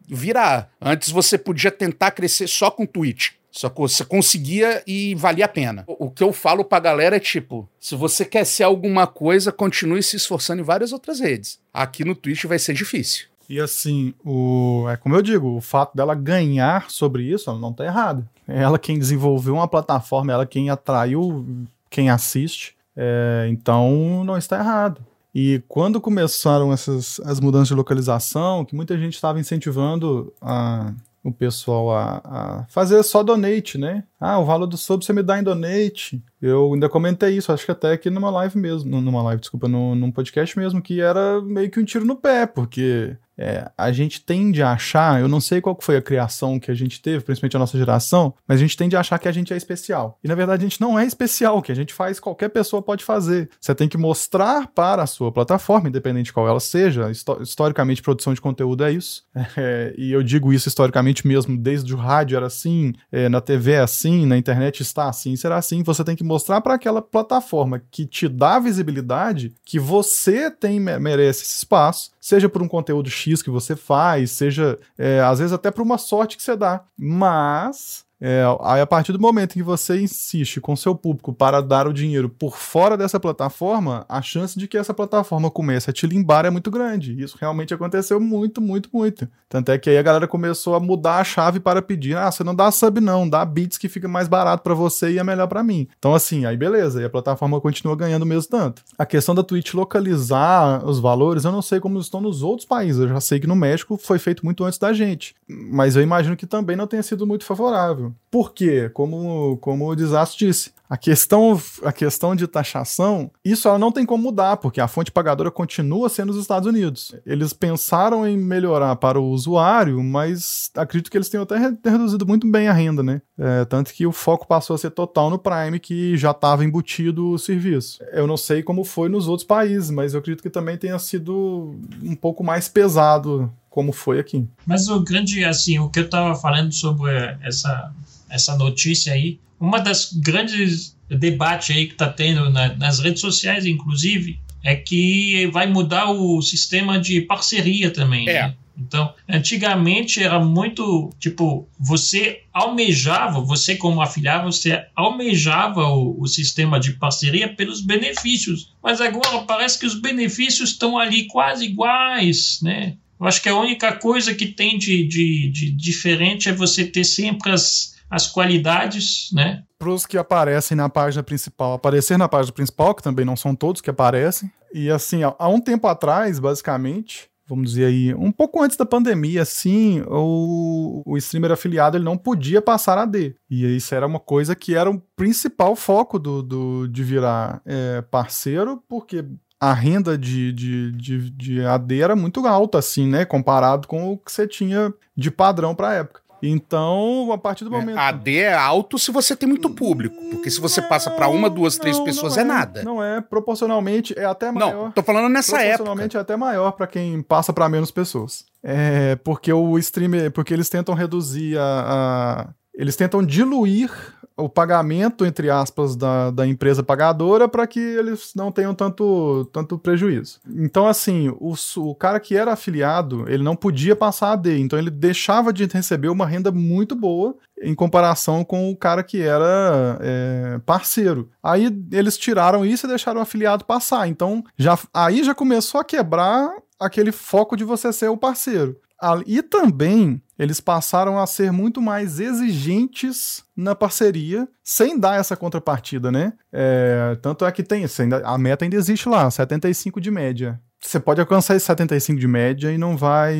virar. Antes você podia tentar crescer só com Twitch. Que você conseguia e valia a pena. O que eu falo pra galera é tipo: se você quer ser alguma coisa, continue se esforçando em várias outras redes. Aqui no Twitch vai ser difícil. E assim, o, é como eu digo, o fato dela ganhar sobre isso, ela não tá errada. Ela quem desenvolveu uma plataforma, ela quem atraiu quem assiste. É, então não está errado. E quando começaram essas as mudanças de localização, que muita gente estava incentivando a, o pessoal a, a, fazer só donate, né? Ah, o valor do sub você me dá em donate. Eu ainda comentei isso, acho que até aqui numa live mesmo, numa live, desculpa, no, num podcast mesmo, que era meio que um tiro no pé, porque é, a gente tende a achar, eu não sei qual foi a criação que a gente teve, principalmente a nossa geração, mas a gente tende a achar que a gente é especial. E na verdade a gente não é especial, o que a gente faz qualquer pessoa pode fazer. Você tem que mostrar para a sua plataforma, independente de qual ela seja, historicamente produção de conteúdo é isso, é, e eu digo isso historicamente mesmo, desde o rádio era assim, é, na TV é assim, na internet está assim, será assim, você tem que mostrar para aquela plataforma que te dá visibilidade que você tem merece esse espaço, seja por um conteúdo X que você faz, seja é, às vezes até por uma sorte que você dá. Mas é, aí, a partir do momento que você insiste com seu público para dar o dinheiro por fora dessa plataforma, a chance de que essa plataforma comece a te limbar é muito grande. Isso realmente aconteceu muito, muito, muito. Tanto é que aí a galera começou a mudar a chave para pedir: ah, você não dá sub, não, dá bits que fica mais barato para você e é melhor para mim. Então, assim, aí beleza, e a plataforma continua ganhando mesmo tanto. A questão da Twitch localizar os valores, eu não sei como estão nos outros países. Eu já sei que no México foi feito muito antes da gente. Mas eu imagino que também não tenha sido muito favorável. Por quê? Como, como o desastre disse, a questão, a questão de taxação, isso ela não tem como mudar, porque a fonte pagadora continua sendo os Estados Unidos. Eles pensaram em melhorar para o usuário, mas acredito que eles tenham até reduzido muito bem a renda, né? É, tanto que o foco passou a ser total no Prime, que já estava embutido o serviço. Eu não sei como foi nos outros países, mas eu acredito que também tenha sido um pouco mais pesado como foi aqui. Mas o grande, assim, o que eu estava falando sobre essa, essa notícia aí, uma das grandes debates aí que está tendo na, nas redes sociais, inclusive, é que vai mudar o sistema de parceria também. É. Né? Então, antigamente era muito tipo, você almejava, você como afiliado, você almejava o, o, sistema de parceria pelos benefícios, mas agora parece que os benefícios estão ali quase iguais, né? Eu acho que a única coisa que tem de, de, de diferente é você ter sempre as, as qualidades, né? Para os que aparecem na página principal, aparecer na página principal, que também não são todos que aparecem. E assim, há um tempo atrás, basicamente, vamos dizer aí, um pouco antes da pandemia, assim, o, o streamer afiliado ele não podia passar AD. E isso era uma coisa que era o principal foco do, do de virar é, parceiro, porque a renda de, de, de, de AD era muito alta, assim, né? Comparado com o que você tinha de padrão para a época. Então, a partir do é, momento. É, AD é alto se você tem muito público. Porque se você passa para uma, duas, três não, pessoas, não é, é, nada. Não é. Proporcionalmente é até maior. Não, tô falando nessa proporcionalmente época. Proporcionalmente é até maior para quem passa para menos pessoas. É. Porque o streamer. Porque eles tentam reduzir a, a. Eles tentam diluir o pagamento, entre aspas, da, da empresa pagadora para que eles não tenham tanto, tanto prejuízo. Então, assim, o, o cara que era afiliado, ele não podia passar a D, então ele deixava de receber uma renda muito boa em comparação com o cara que era é, parceiro. Aí eles tiraram isso e deixaram o afiliado passar. Então, já, aí já começou a quebrar aquele foco de você ser o parceiro. E também eles passaram a ser muito mais exigentes na parceria, sem dar essa contrapartida, né? É, tanto é que tem, a meta ainda existe lá, 75 de média você pode alcançar esse 75 de média e não vai.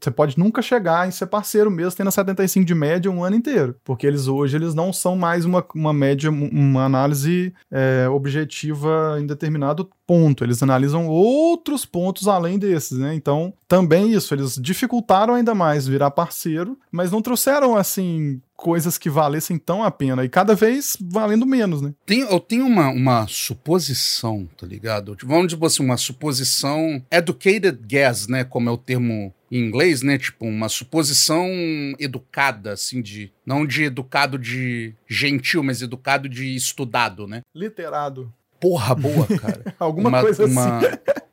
Você pode nunca chegar em ser parceiro mesmo tendo 75 de média um ano inteiro. Porque eles hoje eles não são mais uma, uma média, uma análise é, objetiva em determinado ponto. Eles analisam outros pontos além desses, né? Então, também isso, eles dificultaram ainda mais virar parceiro, mas não trouxeram assim coisas que valessem tão a pena. E cada vez valendo menos, né? Tem, eu tenho uma, uma suposição, tá ligado? Vamos dizer assim, uma suposição educated guess, né? Como é o termo em inglês, né? Tipo, uma suposição educada, assim, de. Não de educado de gentil, mas educado de estudado, né? Literado. Porra, boa, cara. Alguma uma, coisa uma... assim.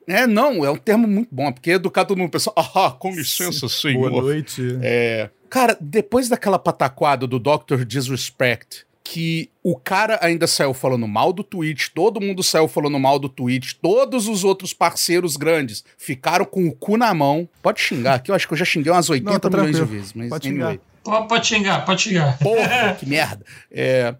É, não, é um termo muito bom, porque educar todo mundo pensa, ah, com licença, Sim. senhor. Boa noite. É. Cara, depois daquela pataquada do Dr. Disrespect, que o cara ainda saiu falando mal do Twitch, todo mundo saiu falando mal do Twitch, todos os outros parceiros grandes ficaram com o cu na mão. Pode xingar, aqui eu acho que eu já xinguei umas 80 Não, tá milhões de vezes, mas pode anyway. Xingar. Pode xingar, pode xingar. Porra, que merda. É,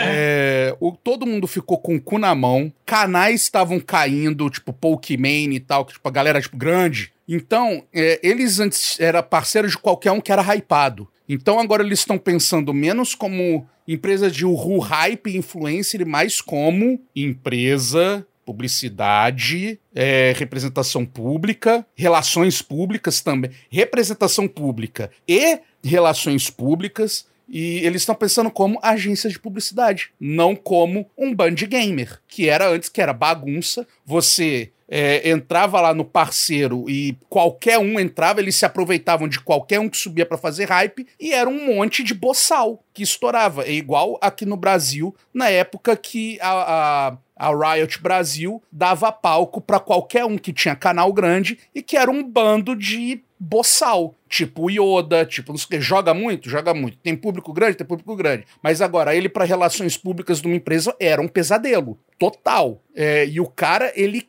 é, o, todo mundo ficou com o cu na mão, canais estavam caindo, tipo Pokimane e tal, que tipo, a galera tipo, grande. Então, é, eles antes eram parceiros de qualquer um que era hypado. Então agora eles estão pensando menos como empresa de uhu, hype, influencer, e mais como empresa publicidade, é, representação pública, relações públicas também, representação pública e relações públicas. E eles estão pensando como agência de publicidade, não como um band gamer, que era antes, que era bagunça. Você é, entrava lá no parceiro e qualquer um entrava, eles se aproveitavam de qualquer um que subia para fazer hype e era um monte de boçal que estourava. É igual aqui no Brasil, na época que a, a a Riot Brasil dava palco para qualquer um que tinha canal grande e que era um bando de boçal, tipo Yoda, tipo, não sei o que, joga muito, joga muito. Tem público grande, tem público grande. Mas agora, ele para relações públicas de uma empresa era um pesadelo, total. É, e o cara, ele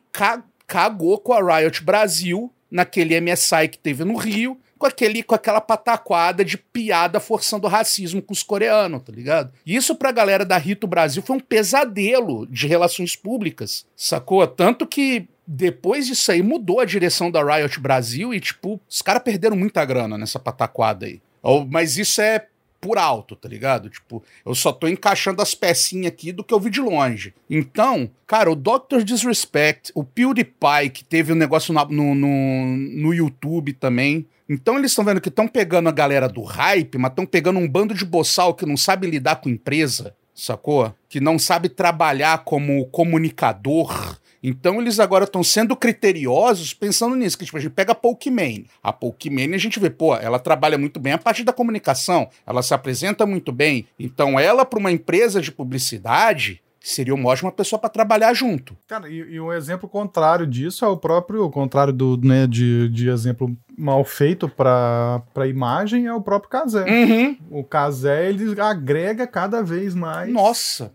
cagou com a Riot Brasil naquele MSI que teve no Rio, com, aquele, com aquela pataquada de piada forçando o racismo com os coreanos, tá ligado? Isso pra galera da Rito Brasil foi um pesadelo de relações públicas, sacou? Tanto que depois disso aí mudou a direção da Riot Brasil e, tipo, os caras perderam muita grana nessa pataquada aí. Mas isso é por alto, tá ligado? Tipo, eu só tô encaixando as pecinhas aqui do que eu vi de longe. Então, cara, o Dr. Disrespect, o PewDiePie, que teve um negócio no, no, no YouTube também. Então eles estão vendo que estão pegando a galera do hype, mas estão pegando um bando de boçal que não sabe lidar com empresa, sacou? Que não sabe trabalhar como comunicador, então eles agora estão sendo criteriosos pensando nisso, que tipo, a gente pega a Pokimane. A Pokimane a gente vê, pô, ela trabalha muito bem a parte da comunicação, ela se apresenta muito bem. Então ela, para uma empresa de publicidade, seria uma ótima pessoa para trabalhar junto. Cara, e, e, um exemplo contrário disso é o próprio, o contrário do, né, de, de exemplo mal feito para imagem, é o próprio Kazé. Uhum. O Kazé, ele agrega cada vez mais... Nossa,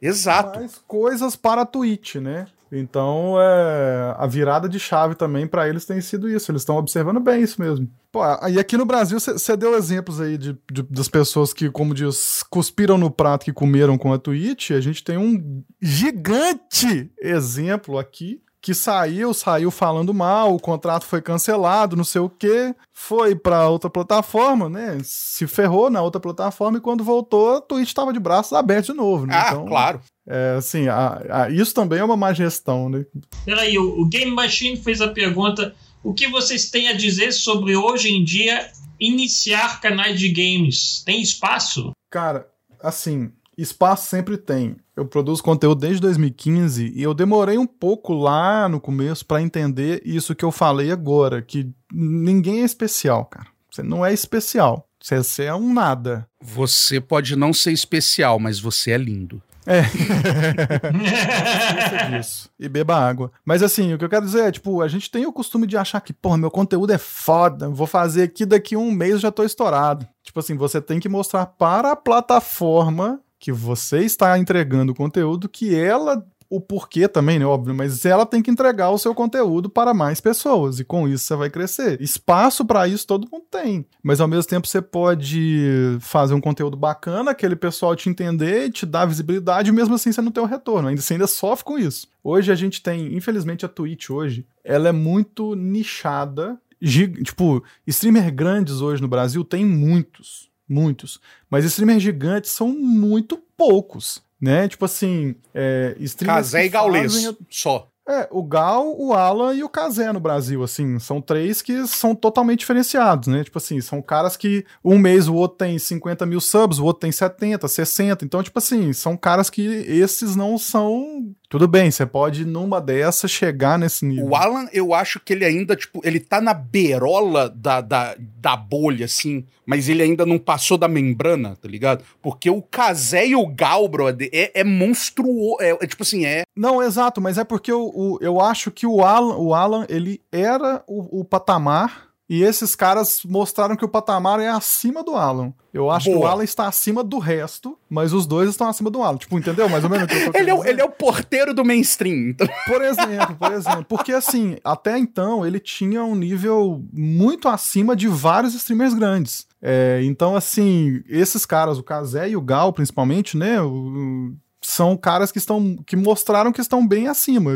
exato. Mais coisas para a Twitch, né? Então, é, a virada de chave também para eles tem sido isso. Eles estão observando bem isso mesmo. Pô, e aqui no Brasil, você deu exemplos aí de, de, das pessoas que, como diz, cuspiram no prato que comeram com a Twitch. A gente tem um gigante exemplo aqui que saiu, saiu falando mal, o contrato foi cancelado, não sei o quê, foi para outra plataforma, né? Se ferrou na outra plataforma e quando voltou, a Twitch estava de braços abertos de novo, né? Ah, então, claro. É, assim, a, a, isso também é uma má gestão, né? Peraí, o, o Game Machine fez a pergunta: o que vocês têm a dizer sobre hoje em dia iniciar canais de games? Tem espaço? Cara, assim, espaço sempre tem. Eu produzo conteúdo desde 2015 e eu demorei um pouco lá no começo para entender isso que eu falei agora, que ninguém é especial, cara. Você não é especial. Você é um nada. Você pode não ser especial, mas você é lindo. É. disso. E beba água. Mas assim, o que eu quero dizer é, tipo, a gente tem o costume de achar que, porra, meu conteúdo é foda, vou fazer aqui daqui um mês já tô estourado. Tipo assim, você tem que mostrar para a plataforma que você está entregando conteúdo que ela o porquê também, né? Óbvio, mas ela tem que entregar o seu conteúdo para mais pessoas e com isso você vai crescer. Espaço para isso todo mundo tem, mas ao mesmo tempo você pode fazer um conteúdo bacana, aquele pessoal te entender, te dar visibilidade, e mesmo assim você não tem o retorno, ainda você ainda sofre com isso. Hoje a gente tem, infelizmente a Twitch hoje, ela é muito nichada, tipo, streamer grandes hoje no Brasil tem muitos, muitos. Mas streamers gigantes são muito poucos, né? Tipo assim, é, streamers. Casé e Gaules, a... só. É, o Gal, o Alan e o Kazé no Brasil, assim, são três que são totalmente diferenciados, né? Tipo assim, são caras que um mês o outro tem 50 mil subs, o outro tem 70, 60. Então, tipo assim, são caras que esses não são tudo bem, você pode, numa dessas, chegar nesse nível. O Alan, eu acho que ele ainda, tipo, ele tá na beirola da, da, da bolha, assim, mas ele ainda não passou da membrana, tá ligado? Porque o Kazé e o Gal, brother, é, é monstruoso. É, é, tipo assim, é. Não, exato, mas é porque o, o, eu acho que o Alan, o Alan ele era o, o patamar e esses caras mostraram que o patamar é acima do Alan. Eu acho Boa. que o Alan está acima do resto, mas os dois estão acima do Alan. Tipo, entendeu? Mais ou menos. ele, é o, ele é o porteiro do mainstream. Então. Por exemplo, por exemplo. Porque assim, até então ele tinha um nível muito acima de vários streamers grandes. É, então, assim, esses caras, o Kazé e o Gal, principalmente, né? O, são caras que estão que mostraram que estão bem acima,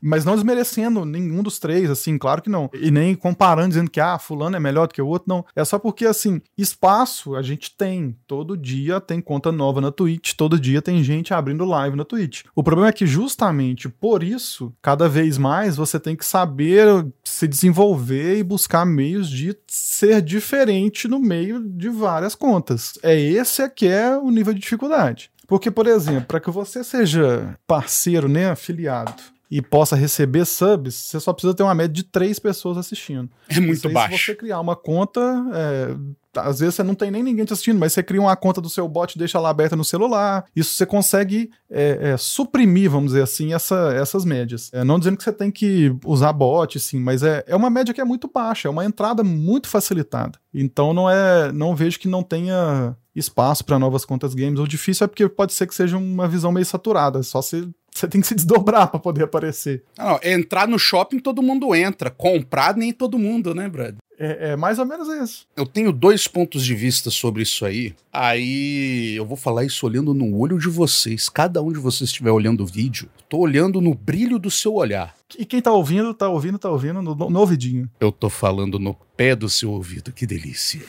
mas não desmerecendo nenhum dos três, assim, claro que não. E nem comparando dizendo que ah, fulano é melhor do que o outro, não. É só porque assim, espaço a gente tem, todo dia tem conta nova na Twitch, todo dia tem gente abrindo live na Twitch. O problema é que justamente por isso, cada vez mais você tem que saber se desenvolver e buscar meios de ser diferente no meio de várias contas. É esse é que é o nível de dificuldade. Porque, por exemplo, para que você seja parceiro, né, afiliado, e possa receber subs, você só precisa ter uma média de três pessoas assistindo. É muito baixo. Se você criar uma conta, é, às vezes você não tem nem ninguém te assistindo, mas você cria uma conta do seu bot e deixa lá aberta no celular. Isso você consegue é, é, suprimir, vamos dizer assim, essa, essas médias. É, não dizendo que você tem que usar bot, sim, mas é, é uma média que é muito baixa, é uma entrada muito facilitada. Então não é, não vejo que não tenha espaço para novas contas games. O difícil é porque pode ser que seja uma visão meio saturada, só se você tem que se desdobrar para poder aparecer. Não, entrar no shopping todo mundo entra, comprar nem todo mundo, né, Brad? É, é, mais ou menos isso. Eu tenho dois pontos de vista sobre isso aí. Aí eu vou falar isso olhando no olho de vocês. Cada um de vocês estiver olhando o vídeo, tô olhando no brilho do seu olhar. E quem tá ouvindo, tá ouvindo, tá ouvindo no, no ouvidinho. Eu tô falando no pé do seu ouvido, que delícia.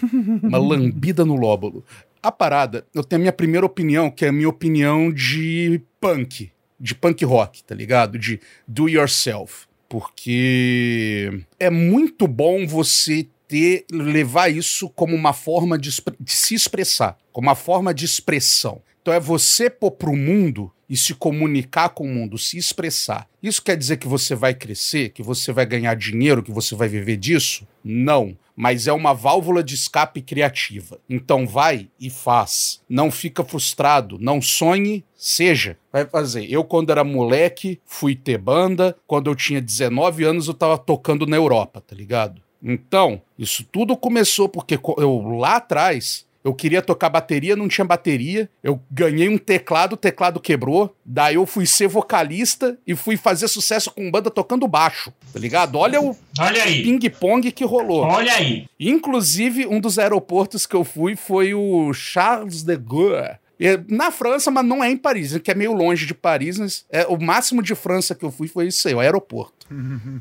Uma lambida no lóbulo. A parada, eu tenho a minha primeira opinião, que é a minha opinião de punk, de punk rock, tá ligado? De do yourself. Porque é muito bom você ter levar isso como uma forma de, de se expressar, como uma forma de expressão. Então é você pôr pro mundo e se comunicar com o mundo, se expressar. Isso quer dizer que você vai crescer, que você vai ganhar dinheiro, que você vai viver disso? Não. Mas é uma válvula de escape criativa. Então vai e faz. Não fica frustrado, não sonhe, seja. Vai fazer. Eu, quando era moleque, fui ter banda. Quando eu tinha 19 anos, eu tava tocando na Europa, tá ligado? Então, isso tudo começou porque eu lá atrás eu queria tocar bateria, não tinha bateria. Eu ganhei um teclado, o teclado quebrou. Daí eu fui ser vocalista e fui fazer sucesso com banda tocando baixo. Tá ligado? Olha o ping-pong que rolou. Olha aí. Inclusive, um dos aeroportos que eu fui foi o Charles de Gaulle. Na França, mas não é em Paris, que é meio longe de Paris. Mas é, o máximo de França que eu fui foi isso aí, o aeroporto.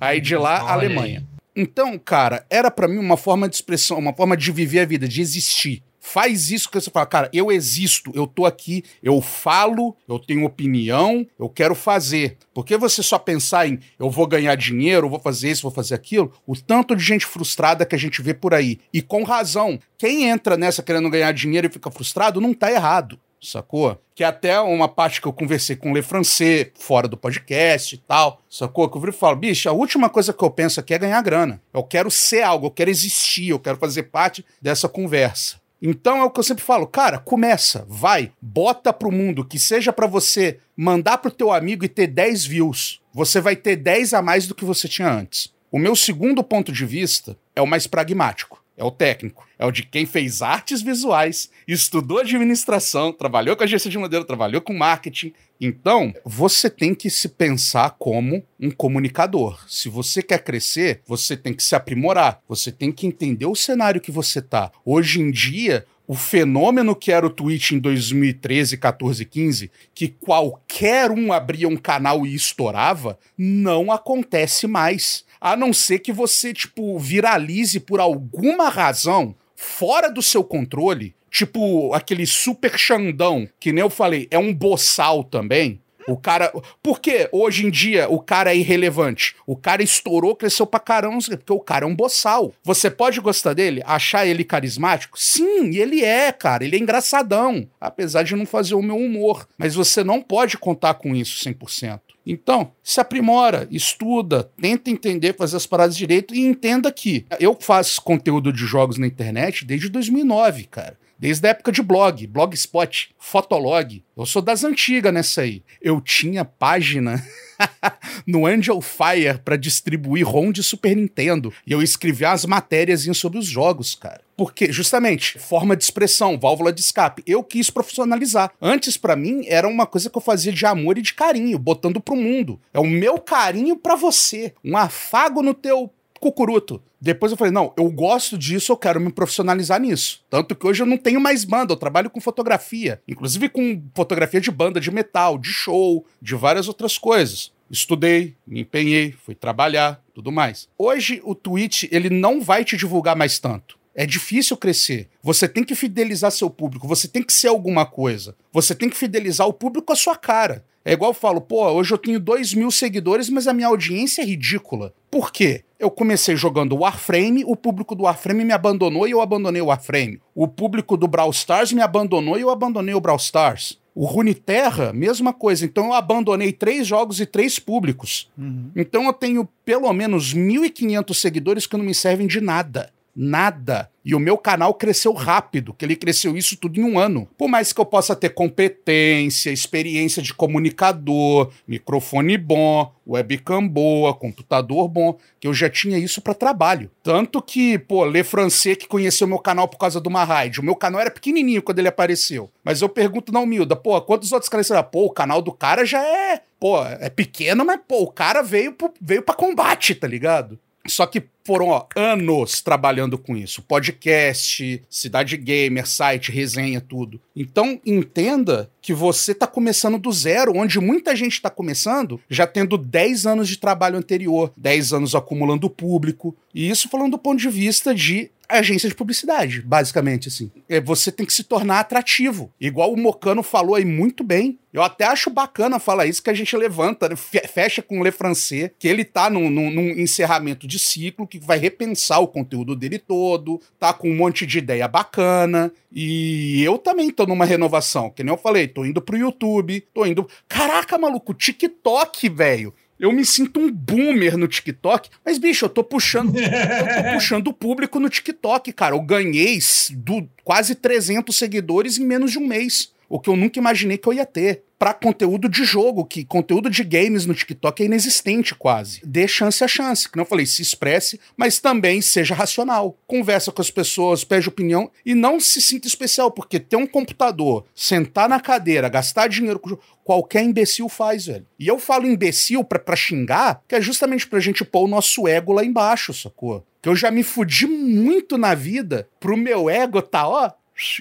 aí de lá, Olha Alemanha. Aí. Então, cara, era para mim uma forma de expressão, uma forma de viver a vida, de existir. Faz isso que você fala, cara, eu existo, eu tô aqui, eu falo, eu tenho opinião, eu quero fazer. Porque você só pensar em eu vou ganhar dinheiro, eu vou fazer isso, vou fazer aquilo, o tanto de gente frustrada que a gente vê por aí. E com razão. Quem entra nessa querendo ganhar dinheiro e fica frustrado, não tá errado sacou? Que é até uma parte que eu conversei com o Le Francês, fora do podcast e tal, sacou? Que eu falo, bicho, a última coisa que eu penso aqui é ganhar grana. Eu quero ser algo, eu quero existir, eu quero fazer parte dessa conversa. Então é o que eu sempre falo, cara, começa, vai, bota pro mundo, que seja para você mandar pro teu amigo e ter 10 views. Você vai ter 10 a mais do que você tinha antes. O meu segundo ponto de vista é o mais pragmático, é o técnico, é o de quem fez artes visuais, estudou administração, trabalhou com agência de modelo, trabalhou com marketing, então, você tem que se pensar como um comunicador. Se você quer crescer, você tem que se aprimorar, você tem que entender o cenário que você tá. Hoje em dia, o fenômeno que era o Twitch em 2013, 14, 15, que qualquer um abria um canal e estourava, não acontece mais. A não ser que você, tipo, viralize por alguma razão fora do seu controle tipo aquele super Xandão, que nem eu falei, é um boçal também. O cara. Por que hoje em dia o cara é irrelevante? O cara estourou, cresceu pra caramba, porque o cara é um boçal. Você pode gostar dele, achar ele carismático? Sim, ele é, cara. Ele é engraçadão. Apesar de não fazer o meu humor. Mas você não pode contar com isso 100%. Então, se aprimora, estuda, tenta entender, fazer as paradas direito e entenda que eu faço conteúdo de jogos na internet desde 2009, cara. Desde a época de blog, Blogspot, Fotolog. Eu sou das antigas nessa aí. Eu tinha página no Angel Fire para distribuir ROM de Super Nintendo. E eu escrevia as matérias sobre os jogos, cara. Porque, justamente, forma de expressão, válvula de escape. Eu quis profissionalizar. Antes, para mim, era uma coisa que eu fazia de amor e de carinho, botando pro mundo. É o meu carinho para você. Um afago no teu cucuruto. Depois eu falei, não, eu gosto disso, eu quero me profissionalizar nisso. Tanto que hoje eu não tenho mais banda, eu trabalho com fotografia. Inclusive com fotografia de banda, de metal, de show, de várias outras coisas. Estudei, me empenhei, fui trabalhar, tudo mais. Hoje o Twitch, ele não vai te divulgar mais tanto. É difícil crescer. Você tem que fidelizar seu público, você tem que ser alguma coisa. Você tem que fidelizar o público à sua cara. É igual eu falo, pô, hoje eu tenho 2 mil seguidores, mas a minha audiência é ridícula. Por quê? Eu comecei jogando Warframe, o público do Warframe me abandonou e eu abandonei o Warframe. O público do Brawl Stars me abandonou e eu abandonei o Brawl Stars. O Runeterra, mesma coisa. Então eu abandonei três jogos e três públicos. Uhum. Então eu tenho pelo menos 1.500 seguidores que não me servem de nada nada. E o meu canal cresceu rápido, que ele cresceu isso tudo em um ano. Por mais que eu possa ter competência, experiência de comunicador, microfone bom, webcam boa, computador bom, que eu já tinha isso para trabalho. Tanto que, pô, Le Francês que conheceu meu canal por causa do Marraid. O meu canal era pequenininho quando ele apareceu. Mas eu pergunto na humilda, pô, quantos outros caras será? Pô, o canal do cara já é, pô, é pequeno, mas pô, o cara veio, pro, veio para combate, tá ligado? Só que foram ó, anos trabalhando com isso. Podcast, cidade gamer, site, resenha, tudo. Então entenda que você está começando do zero, onde muita gente está começando já tendo 10 anos de trabalho anterior, 10 anos acumulando público. E isso falando do ponto de vista de agência de publicidade, basicamente, assim. É, você tem que se tornar atrativo. Igual o Mocano falou aí muito bem. Eu até acho bacana falar isso, que a gente levanta, fecha com o Le Francais, que ele tá num, num, num encerramento de ciclo, que vai repensar o conteúdo dele todo, tá com um monte de ideia bacana. E eu também tô numa renovação, que nem eu falei, tô indo pro YouTube, tô indo. Caraca, maluco, TikTok, velho. Eu me sinto um boomer no TikTok, mas, bicho, eu tô puxando. eu tô puxando o público no TikTok, cara. Eu ganhei do, quase 300 seguidores em menos de um mês. O que eu nunca imaginei que eu ia ter para conteúdo de jogo, que conteúdo de games no TikTok é inexistente quase. Dê chance a chance, que não falei, se expresse, mas também seja racional. Conversa com as pessoas, pede opinião e não se sinta especial, porque ter um computador, sentar na cadeira, gastar dinheiro com qualquer imbecil faz, velho. E eu falo imbecil pra, pra xingar, que é justamente pra gente pôr o nosso ego lá embaixo, sacou? Que eu já me fudi muito na vida pro meu ego tá, ó,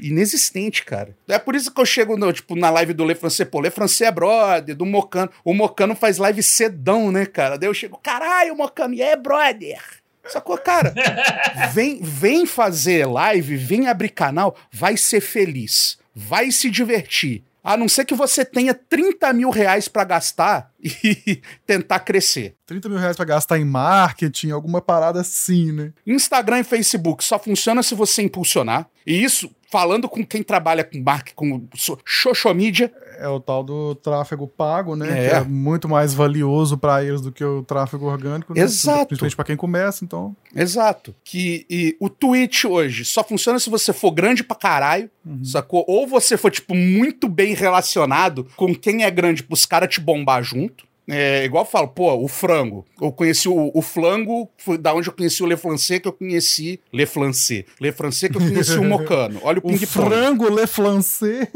inexistente, cara. É por isso que eu chego no, tipo, na live do Le Francais, pô, Le Francais é brother, do Mocano. O Mocano faz live cedão, né, cara? Daí eu chego, caralho, Mocano, é brother. Sacou, cara? Vem, vem fazer live, vem abrir canal, vai ser feliz, vai se divertir. A não ser que você tenha 30 mil reais para gastar e tentar crescer. 30 mil reais pra gastar em marketing, alguma parada assim, né? Instagram e Facebook só funciona se você impulsionar. E isso, falando com quem trabalha com marketing, com social media. É o tal do tráfego pago, né? É. Que é muito mais valioso para eles do que o tráfego orgânico. Né? Exato. Principalmente para quem começa, então. Exato. Que e o Twitch hoje só funciona se você for grande pra caralho, uhum. sacou? Ou você for, tipo, muito bem relacionado com quem é grande pros caras te bombar junto. É, igual eu falo, pô, o frango. Eu conheci o, o flango, foi da onde eu conheci o Le Francais, que eu conheci. Le Francais. Le Francais, que eu conheci o Mocano. Olha o ping-pong. O frango Le Francais.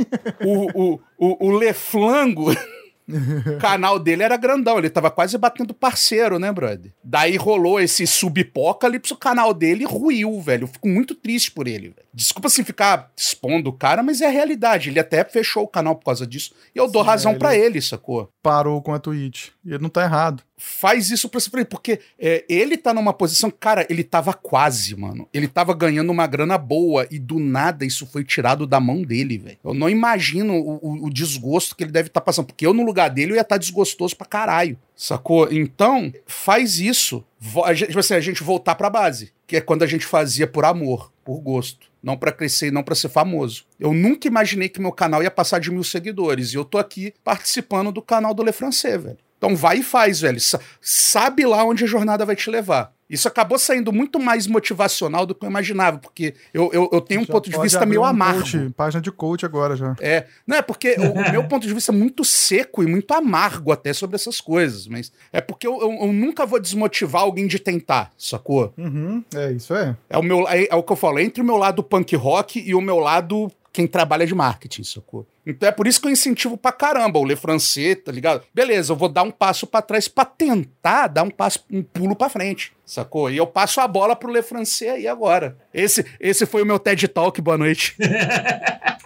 O, o, o, o Le Flango. O canal dele era grandão, ele tava quase batendo parceiro, né, brother? Daí rolou esse subapocalipse, o canal dele ruiu, velho. Eu fico muito triste por ele, velho. Desculpa assim ficar expondo o cara, mas é a realidade. Ele até fechou o canal por causa disso. E eu dou Sim, razão para ele, sacou? Parou com a Twitch. E ele não tá errado faz isso pra você, porque é, ele tá numa posição, cara, ele tava quase, mano. Ele tava ganhando uma grana boa e do nada isso foi tirado da mão dele, velho. Eu não imagino o, o, o, desgosto que ele deve estar tá passando, porque eu no lugar dele, eu ia estar desgostoso pra caralho. Sacou? Então, faz isso. A gente, tipo assim, a gente voltar pra base. Que é quando a gente fazia por amor, por gosto. Não para crescer e não para ser famoso. Eu nunca imaginei que meu canal ia passar de mil seguidores. E eu tô aqui participando do canal do Le Francais, velho. Então vai e faz, velho. Sabe lá onde a jornada vai te levar. Isso acabou saindo muito mais motivacional do que eu imaginava, porque eu, eu, eu tenho um ponto de vista meio um amargo. Coach, página de coach agora já. É, não é porque o, o, meu ponto de vista é muito seco e muito amargo até sobre essas coisas, mas é porque eu, eu, eu nunca vou desmotivar alguém de tentar, sacou? Uhum, é, isso é. É o, meu, é, é o que eu falo, entre o meu lado punk rock e o meu lado quem trabalha de marketing, sacou? Então é por isso que eu incentivo pra caramba o Le Francais, tá ligado? Beleza, eu vou dar um passo para trás para tentar dar um passo, um pulo para frente, sacou? E eu passo a bola pro Le Francais aí agora. Esse, esse foi o meu TED Talk, boa noite.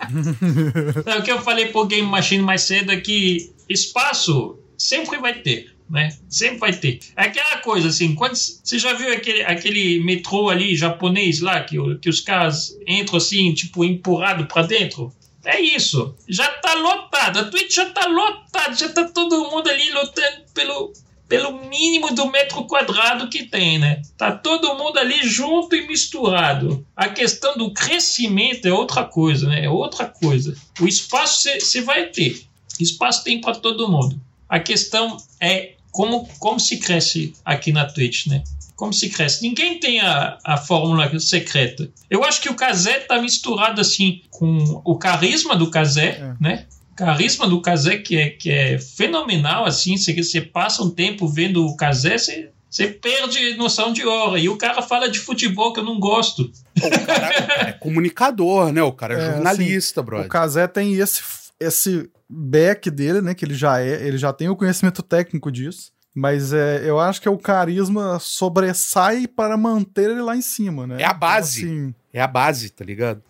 Não, o que eu falei pro Game Machine mais cedo é que espaço sempre vai ter né? Sempre vai ter. É aquela coisa assim, quando você já viu aquele, aquele metrô ali japonês lá que, que os caras entram assim, tipo empurrado para dentro? É isso. Já tá lotado. A Twitch já tá lotado, já tá todo mundo ali lutando pelo pelo mínimo do metro quadrado que tem, né? Tá todo mundo ali junto e misturado. A questão do crescimento é outra coisa, né? É outra coisa. O espaço você vai ter. Espaço tem para todo mundo. A questão é como, como se cresce aqui na Twitch, né? Como se cresce. Ninguém tem a, a fórmula secreta. Eu acho que o Kazé tá misturado assim com o carisma do Kazé, é. né? carisma do Kazé que é, que é fenomenal, assim, você, você passa um tempo vendo o Kazé, você, você perde noção de hora. E o cara fala de futebol que eu não gosto. O cara é comunicador, né? O cara é, é jornalista, assim, brother. O Kazé tem esse, esse back dele, né? Que ele já é, ele já tem o conhecimento técnico disso. Mas é, eu acho que é o carisma sobressai para manter ele lá em cima, né? É a base. Então, assim... É a base, tá ligado?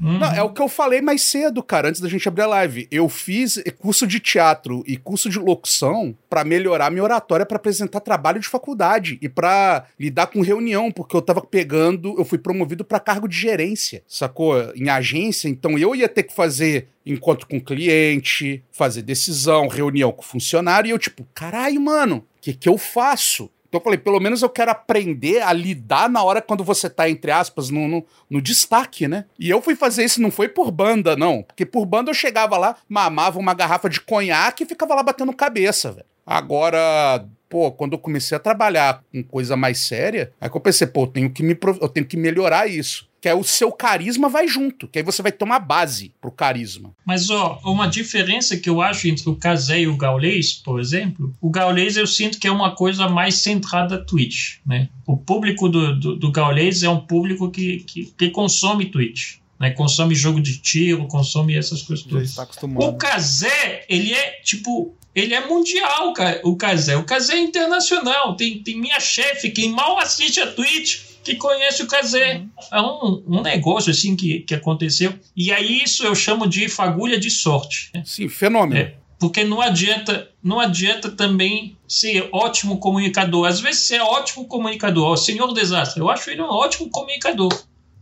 Uhum. Não, é o que eu falei mais cedo, cara, antes da gente abrir a live. Eu fiz curso de teatro e curso de locução para melhorar minha oratória para apresentar trabalho de faculdade e para lidar com reunião, porque eu tava pegando, eu fui promovido para cargo de gerência, sacou? Em agência, então eu ia ter que fazer encontro com cliente, fazer decisão, reunião com funcionário, e eu tipo, caralho, mano, o que que eu faço? Então eu falei, pelo menos eu quero aprender a lidar na hora quando você tá, entre aspas, no, no, no, destaque, né? E eu fui fazer isso, não foi por banda, não. Porque por banda eu chegava lá, mamava uma garrafa de conhaque e ficava lá batendo cabeça, velho. Agora, pô, quando eu comecei a trabalhar com coisa mais séria, aí que eu pensei, pô, eu tenho que, me, eu tenho que melhorar isso que é o seu carisma vai junto, que aí você vai ter uma base pro carisma. Mas, ó, uma diferença que eu acho entre o Kazé e o Gaulês, por exemplo, o Gaulês eu sinto que é uma coisa mais centrada a Twitch, né? O público do, do, do Gaulês é um público que, que, que consome Twitch. Né, consome jogo de tiro, consome essas coisas todas. Tá o Kazé, ele é tipo ele é mundial, o Kazé. O Kazé é internacional. Tem, tem minha chefe, quem mal assiste a Twitch, que conhece o Kazé. Uhum. É um, um negócio assim que, que aconteceu. E aí isso eu chamo de fagulha de sorte. Né? Sim, fenômeno. É, porque não adianta, não adianta também ser ótimo comunicador. Às vezes você é ótimo comunicador. O Senhor Desastre, eu acho ele um ótimo comunicador.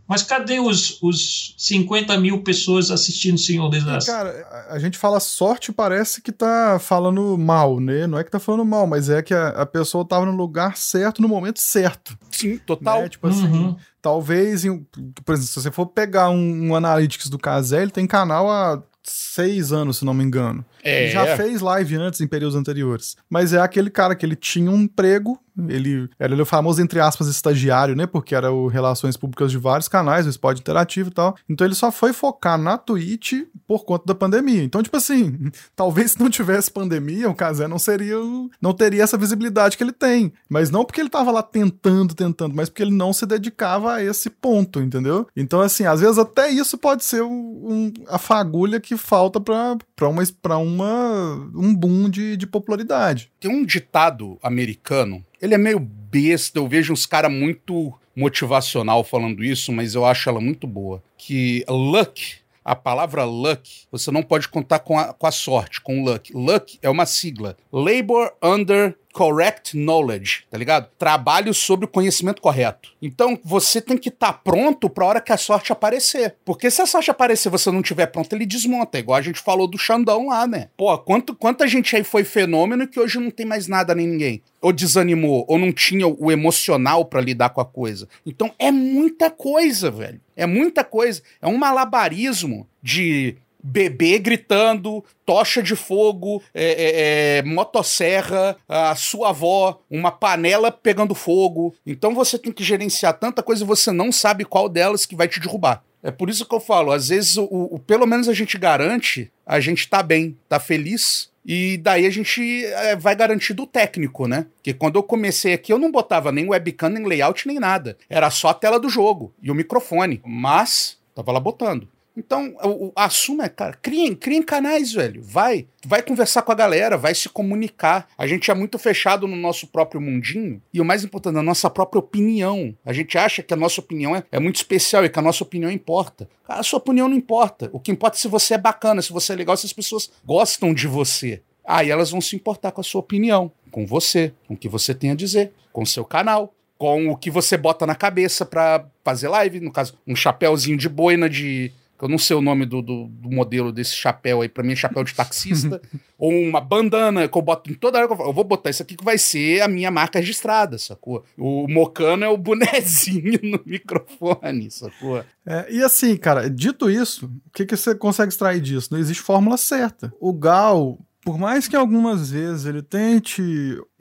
Mas cadê os, os 50 mil pessoas assistindo Senhor Desastre? Cara, a gente fala sorte parece que tá falando mal, né? Não é que tá falando mal, mas é que a, a pessoa tava no lugar certo, no momento certo. Sim, total. Né? Tipo assim, uhum. talvez, por exemplo, se você for pegar um, um Analytics do Casé, ele tem canal há seis anos, se não me engano. É. Ele já fez live antes, em períodos anteriores. Mas é aquele cara que ele tinha um emprego, ele era o famoso, entre aspas, estagiário, né? Porque era o Relações Públicas de vários canais, o Spot Interativo e tal. Então ele só foi focar na Twitch por conta da pandemia. Então, tipo assim, talvez se não tivesse pandemia, o Kazé não seria. não teria essa visibilidade que ele tem. Mas não porque ele tava lá tentando, tentando, mas porque ele não se dedicava a esse ponto, entendeu? Então, assim, às vezes até isso pode ser um, a fagulha que falta pra, pra, uma, pra uma, um boom de, de popularidade. Tem um ditado americano ele é meio besta, eu vejo uns caras muito motivacional falando isso, mas eu acho ela muito boa. Que luck, a palavra luck, você não pode contar com a, com a sorte, com luck. Luck é uma sigla. Labor under correct knowledge, tá ligado? Trabalho sobre o conhecimento correto. Então você tem que estar tá pronto pra hora que a sorte aparecer. Porque se a sorte aparecer e você não tiver pronto, ele desmonta. Igual a gente falou do Xandão lá, né? Pô, quanto, quanta gente aí foi fenômeno que hoje não tem mais nada nem ninguém. Ou desanimou, ou não tinha o emocional para lidar com a coisa. Então é muita coisa, velho. É muita coisa. É um malabarismo de bebê gritando, tocha de fogo, é, é, é, motosserra, a sua avó, uma panela pegando fogo. Então você tem que gerenciar tanta coisa e você não sabe qual delas que vai te derrubar. É por isso que eu falo, às vezes, o, o pelo menos a gente garante, a gente tá bem, tá feliz, e daí a gente é, vai garantir do técnico, né? Que quando eu comecei aqui, eu não botava nem webcam, nem layout, nem nada. Era só a tela do jogo e o microfone. Mas, tava lá botando. Então, o, o, assuma, é, cara, criem, criem canais, velho. Vai, vai conversar com a galera, vai se comunicar. A gente é muito fechado no nosso próprio mundinho e o mais importante, na nossa própria opinião. A gente acha que a nossa opinião é, é muito especial e que a nossa opinião importa. A sua opinião não importa. O que importa é se você é bacana, se você é legal, se as pessoas gostam de você. Aí elas vão se importar com a sua opinião, com você, com o que você tem a dizer, com o seu canal, com o que você bota na cabeça para fazer live, no caso, um chapéuzinho de boina de eu não sei o nome do, do, do modelo desse chapéu aí, pra mim é chapéu de taxista, ou uma bandana que eu boto em toda hora que eu falo, eu vou botar isso aqui que vai ser a minha marca registrada, sacou? O Mocano é o bonezinho no microfone, sacou? É, e assim, cara, dito isso, o que, que você consegue extrair disso? Não existe fórmula certa. O Gal, por mais que algumas vezes ele tente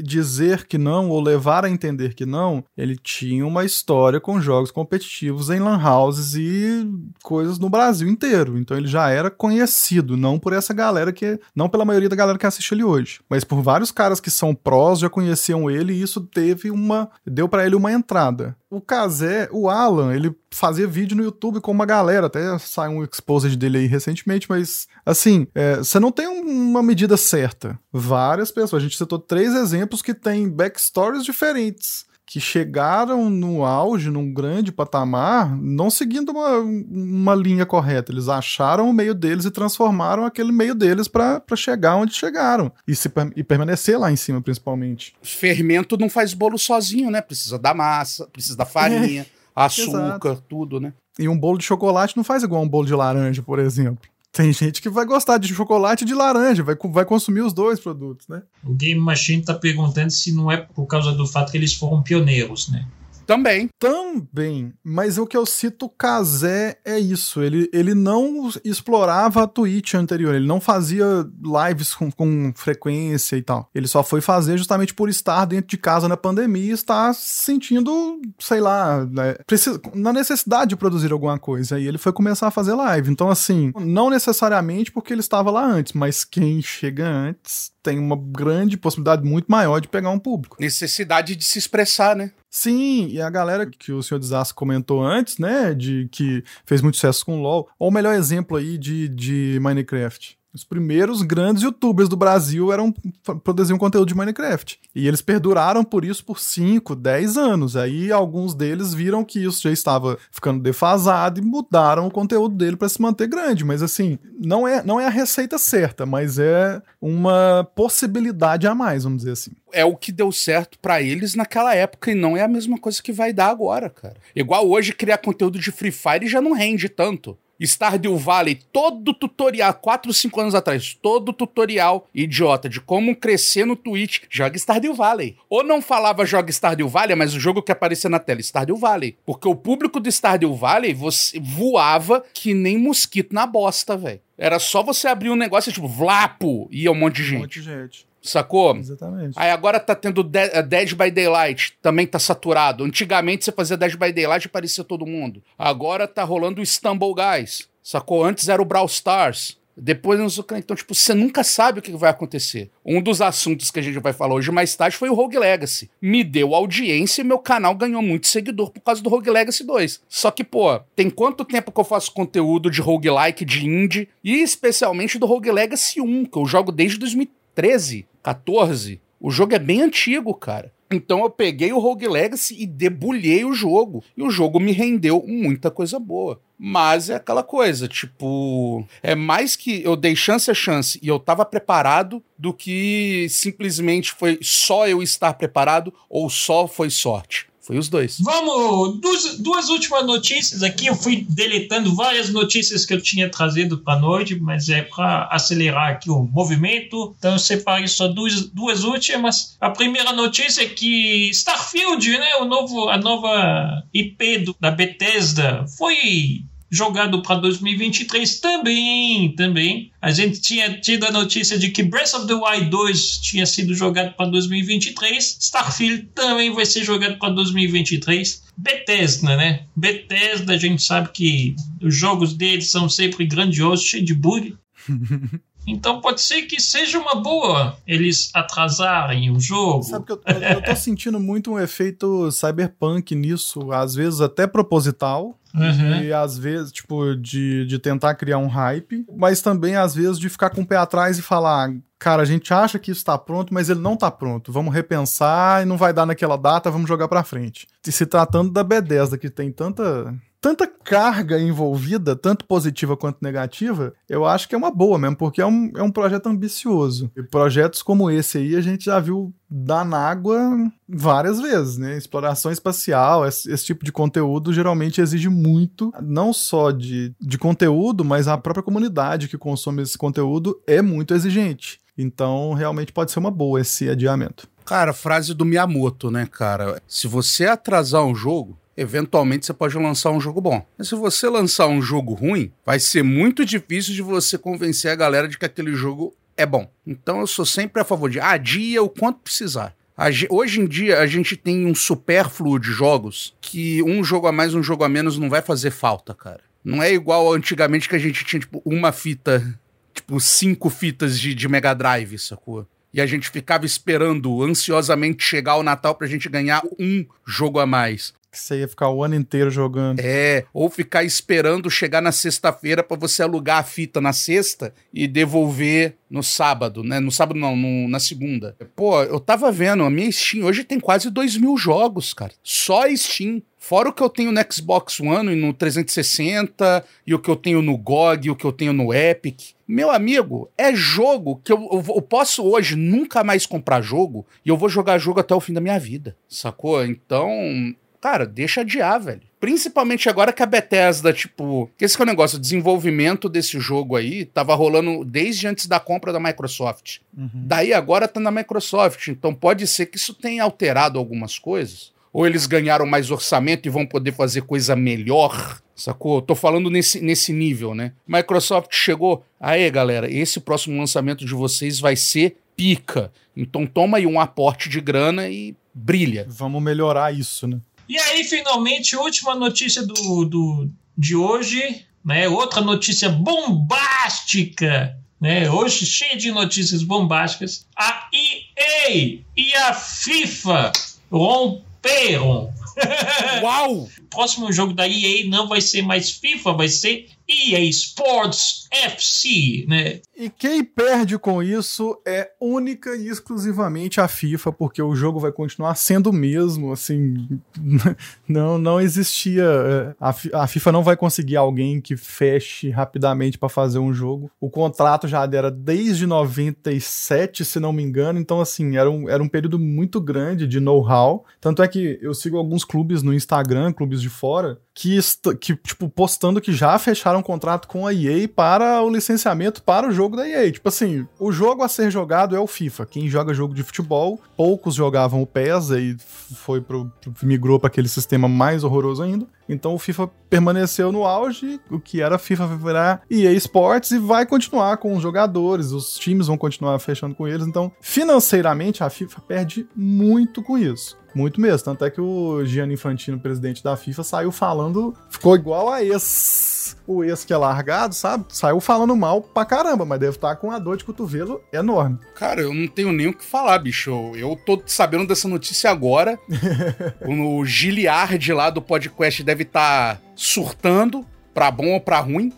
dizer que não ou levar a entender que não, ele tinha uma história com jogos competitivos em lan houses e coisas no Brasil inteiro. Então ele já era conhecido, não por essa galera que, não pela maioria da galera que assiste ele hoje, mas por vários caras que são prós já conheciam ele e isso teve uma deu para ele uma entrada o Kazé, o Alan, ele fazia vídeo no YouTube com uma galera, até saiu um exposed dele aí recentemente, mas assim, é, você não tem uma medida certa. Várias pessoas, a gente citou três exemplos que têm backstories diferentes que chegaram no auge, num grande patamar, não seguindo uma, uma linha correta. Eles acharam o meio deles e transformaram aquele meio deles para chegar onde chegaram. E, se, e permanecer lá em cima, principalmente. Fermento não faz bolo sozinho, né? Precisa da massa, precisa da farinha, é, açúcar, exato. tudo, né? E um bolo de chocolate não faz igual um bolo de laranja, por exemplo. Tem gente que vai gostar de chocolate e de laranja, vai, vai consumir os dois produtos, né? O Game Machine está perguntando se não é por causa do fato que eles foram pioneiros, né? Também. Também. Mas o que eu cito Kazé é isso. Ele, ele não explorava a Twitch anterior. Ele não fazia lives com, com frequência e tal. Ele só foi fazer justamente por estar dentro de casa na pandemia e estar sentindo, sei lá, né, precisa, na necessidade de produzir alguma coisa. E ele foi começar a fazer live. Então, assim, não necessariamente porque ele estava lá antes, mas quem chega antes tem uma grande possibilidade muito maior de pegar um público. Necessidade de se expressar, né? Sim, e a galera que o senhor Desastre comentou antes, né, de que fez muito sucesso com LoL, ou o melhor exemplo aí de, de Minecraft. Os primeiros grandes youtubers do Brasil eram produziam conteúdo de Minecraft. E eles perduraram por isso por 5, 10 anos. Aí alguns deles viram que isso já estava ficando defasado e mudaram o conteúdo dele para se manter grande. Mas assim, não é, não é a receita certa, mas é uma possibilidade a mais, vamos dizer assim. É o que deu certo para eles naquela época e não é a mesma coisa que vai dar agora, cara. Igual hoje criar conteúdo de Free Fire já não rende tanto. Stardew Valley, todo tutorial, 4, 5 anos atrás, todo tutorial idiota de como crescer no Twitch, joga Stardew Valley. Ou não falava joga Stardew Valley, mas o jogo que aparecia na tela, Stardew Valley. Porque o público do Stardew Valley você voava que nem mosquito na bosta, velho. Era só você abrir um negócio, tipo, vlapo, ia um monte de gente. Um monte de gente. Sacou? Exatamente. Aí agora tá tendo eh, Dead by Daylight, também tá saturado. Antigamente você fazia Dead by Daylight e parecia todo mundo. Agora tá rolando o Stumble Guys, sacou? Antes era o Brawl Stars. Depois não sei o Então, tipo, você nunca sabe o que vai acontecer. Um dos assuntos que a gente vai falar hoje mais tarde foi o Rogue Legacy. Me deu audiência e meu canal ganhou muito seguidor por causa do Rogue Legacy 2. Só que, pô, tem quanto tempo que eu faço conteúdo de roguelike, de indie, e especialmente do Rogue Legacy 1, que eu jogo desde 2013. 14. O jogo é bem antigo, cara. Então eu peguei o Rogue Legacy e debulhei o jogo. E o jogo me rendeu muita coisa boa. Mas é aquela coisa, tipo, é mais que eu dei chance a chance e eu tava preparado do que simplesmente foi só eu estar preparado ou só foi sorte. Foi os dois. Vamos, duas, duas últimas notícias aqui. Eu fui deletando várias notícias que eu tinha trazido para noite, mas é para acelerar aqui o movimento. Então eu separei só duas, duas últimas. A primeira notícia é que Starfield, né, o novo, a nova IP do, da Bethesda, foi jogado para 2023 também, também. A gente tinha tido a notícia de que Breath of the Wild 2 tinha sido jogado para 2023, Starfield também vai ser jogado para 2023. Bethesda, né? Bethesda, a gente sabe que os jogos deles são sempre grandiosos, cheios de bug. Então pode ser que seja uma boa eles atrasarem o jogo. Sabe que eu, eu, eu tô sentindo muito um efeito cyberpunk nisso, às vezes até proposital. Uhum. E às vezes, tipo, de, de tentar criar um hype, mas também às vezes de ficar com o pé atrás e falar: cara, a gente acha que isso tá pronto, mas ele não tá pronto. Vamos repensar e não vai dar naquela data, vamos jogar pra frente. E se tratando da Bethesda, que tem tanta tanta carga envolvida, tanto positiva quanto negativa, eu acho que é uma boa mesmo, porque é um, é um projeto ambicioso. E projetos como esse aí a gente já viu dar na água várias vezes, né? Exploração espacial, esse, esse, tipo de conteúdo geralmente exige muito, não só de, de conteúdo, mas a própria comunidade que consome esse conteúdo é muito exigente. Então, realmente pode ser uma boa esse adiamento. Cara, frase do Miyamoto, né, cara? Se você atrasar um jogo, eventualmente você pode lançar um jogo bom. Mas se você lançar um jogo ruim, vai ser muito difícil de você convencer a galera de que aquele jogo é bom. Então eu sou sempre a favor de adia o quanto precisar. Hoje em dia a gente tem um supérfluo de jogos que um jogo a mais, um jogo a menos não vai fazer falta, cara. Não é igual antigamente que a gente tinha, tipo, uma fita, tipo, cinco fitas de, de Mega Drive, sacou? E a gente ficava esperando ansiosamente chegar o Natal pra gente ganhar um jogo a mais que você ia ficar o ano inteiro jogando. É, ou ficar esperando chegar na sexta-feira para você alugar a fita na sexta e devolver no sábado, né? No sábado não, no, na segunda. Pô, eu tava vendo, a minha Steam hoje tem quase 2 mil jogos, cara. Só Steam. Fora o que eu tenho no Xbox One e no 360, e o que eu tenho no GOG, e o que eu tenho no Epic. Meu amigo, é jogo que eu, eu, eu, posso hoje nunca mais comprar jogo e eu vou jogar jogo até o fim da minha vida, sacou? Então, cara, deixa adiar, velho. Principalmente agora que a Bethesda, tipo. Esse que é o negócio, o desenvolvimento desse jogo aí tava rolando desde antes da compra da Microsoft. Uhum. Daí agora tá na Microsoft. Então pode ser que isso tenha alterado algumas coisas. Ou eles ganharam mais orçamento e vão poder fazer coisa melhor. Sacou? Tô falando nesse, nesse nível, né? Microsoft chegou. Aê, galera, esse próximo lançamento de vocês vai ser pica. Então toma aí um aporte de grana e brilha. Vamos melhorar isso, né? E aí, finalmente, última notícia do, do, de hoje, né? Outra notícia bombástica, né? Hoje cheia de notícias bombásticas. A EA e a FIFA romperam. Uau! Próximo jogo da EA não vai ser mais FIFA, vai ser EA Sports FC, né? E quem perde com isso é única e exclusivamente a FIFA, porque o jogo vai continuar sendo o mesmo, assim, não não existia, é, a, a FIFA não vai conseguir alguém que feche rapidamente para fazer um jogo. O contrato já era desde 97, se não me engano, então assim, era um, era um período muito grande de know-how, tanto é que eu sigo alguns clubes no Instagram, clubes de fora, que, que tipo, postando que já fecharam um contrato com a EA para o licenciamento para o jogo da EA. Tipo assim, o jogo a ser jogado é o FIFA. Quem joga jogo de futebol, poucos jogavam o PES e foi pro, migrou para aquele sistema mais horroroso ainda. Então o FIFA permaneceu no auge, o que era FIFA virar EA Sports e vai continuar com os jogadores, os times vão continuar fechando com eles. Então, financeiramente, a FIFA perde muito com isso. Muito mesmo. Tanto é que o Gianni Infantino, presidente da FIFA, saiu falando. Ficou igual a ex. O ex que é largado, sabe? Saiu falando mal pra caramba, mas deve estar com a dor de cotovelo enorme. Cara, eu não tenho nem o que falar, bicho. Eu tô sabendo dessa notícia agora. o Giliard lá do podcast deve estar tá surtando pra bom ou pra ruim.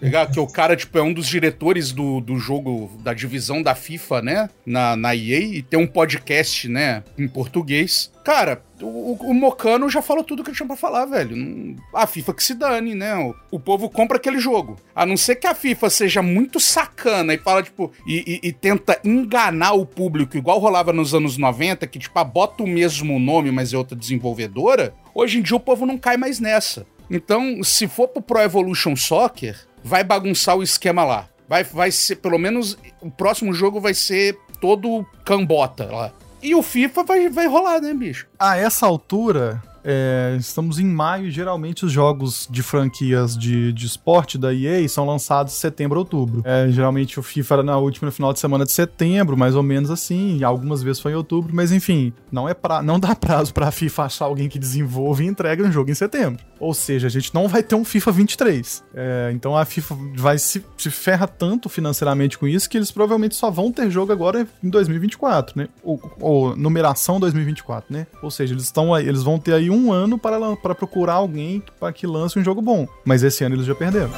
Legal? Que o cara, tipo, é um dos diretores do, do jogo, da divisão da FIFA, né? Na, na EA, e tem um podcast, né? Em português. Cara, o, o Mocano já falou tudo que ele tinha pra falar, velho. A FIFA que se dane, né? O, o, povo compra aquele jogo. A não ser que a FIFA seja muito sacana e fala, tipo, e, e, e tenta enganar o público, igual rolava nos anos 90, que, tipo, bota o mesmo nome, mas é outra desenvolvedora. Hoje em dia o povo não cai mais nessa. Então, se for pro Pro Evolution Soccer, vai bagunçar o esquema lá. Vai, vai ser, pelo menos, o próximo jogo vai ser todo cambota lá. E o FIFA vai, vai rolar, né, bicho? A essa altura, é, estamos em maio geralmente os jogos de franquias de, de esporte da EA são lançados em setembro, outubro. É, geralmente o FIFA era na última final de semana de setembro, mais ou menos assim, algumas vezes foi em outubro, mas enfim, não é pra, não dá prazo pra FIFA achar alguém que desenvolve e entregue um jogo em setembro. Ou seja, a gente não vai ter um FIFA 23. É, então a FIFA vai se, se ferra tanto financeiramente com isso que eles provavelmente só vão ter jogo agora em 2024, né? Ou, ou numeração 2024, né? Ou seja, eles estão eles vão ter aí um ano para, para procurar alguém para que lance um jogo bom. Mas esse ano eles já perderam.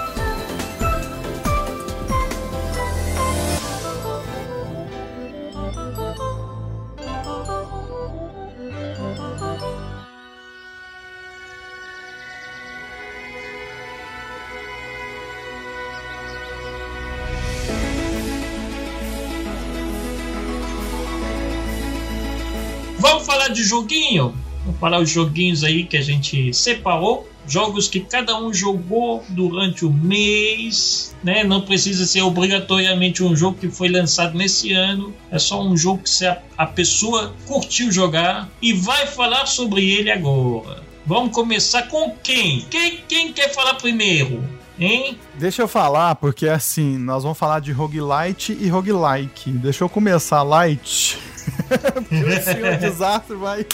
Joguinho? Vamos falar os joguinhos aí que a gente separou. Jogos que cada um jogou durante o mês, né? Não precisa ser obrigatoriamente um jogo que foi lançado nesse ano. É só um jogo que a pessoa curtiu jogar e vai falar sobre ele agora. Vamos começar com quem? Quem, quem quer falar primeiro? Hein? Deixa eu falar, porque assim, nós vamos falar de roguelite e roguelike. Deixa eu começar light. porque o senhor desastre vai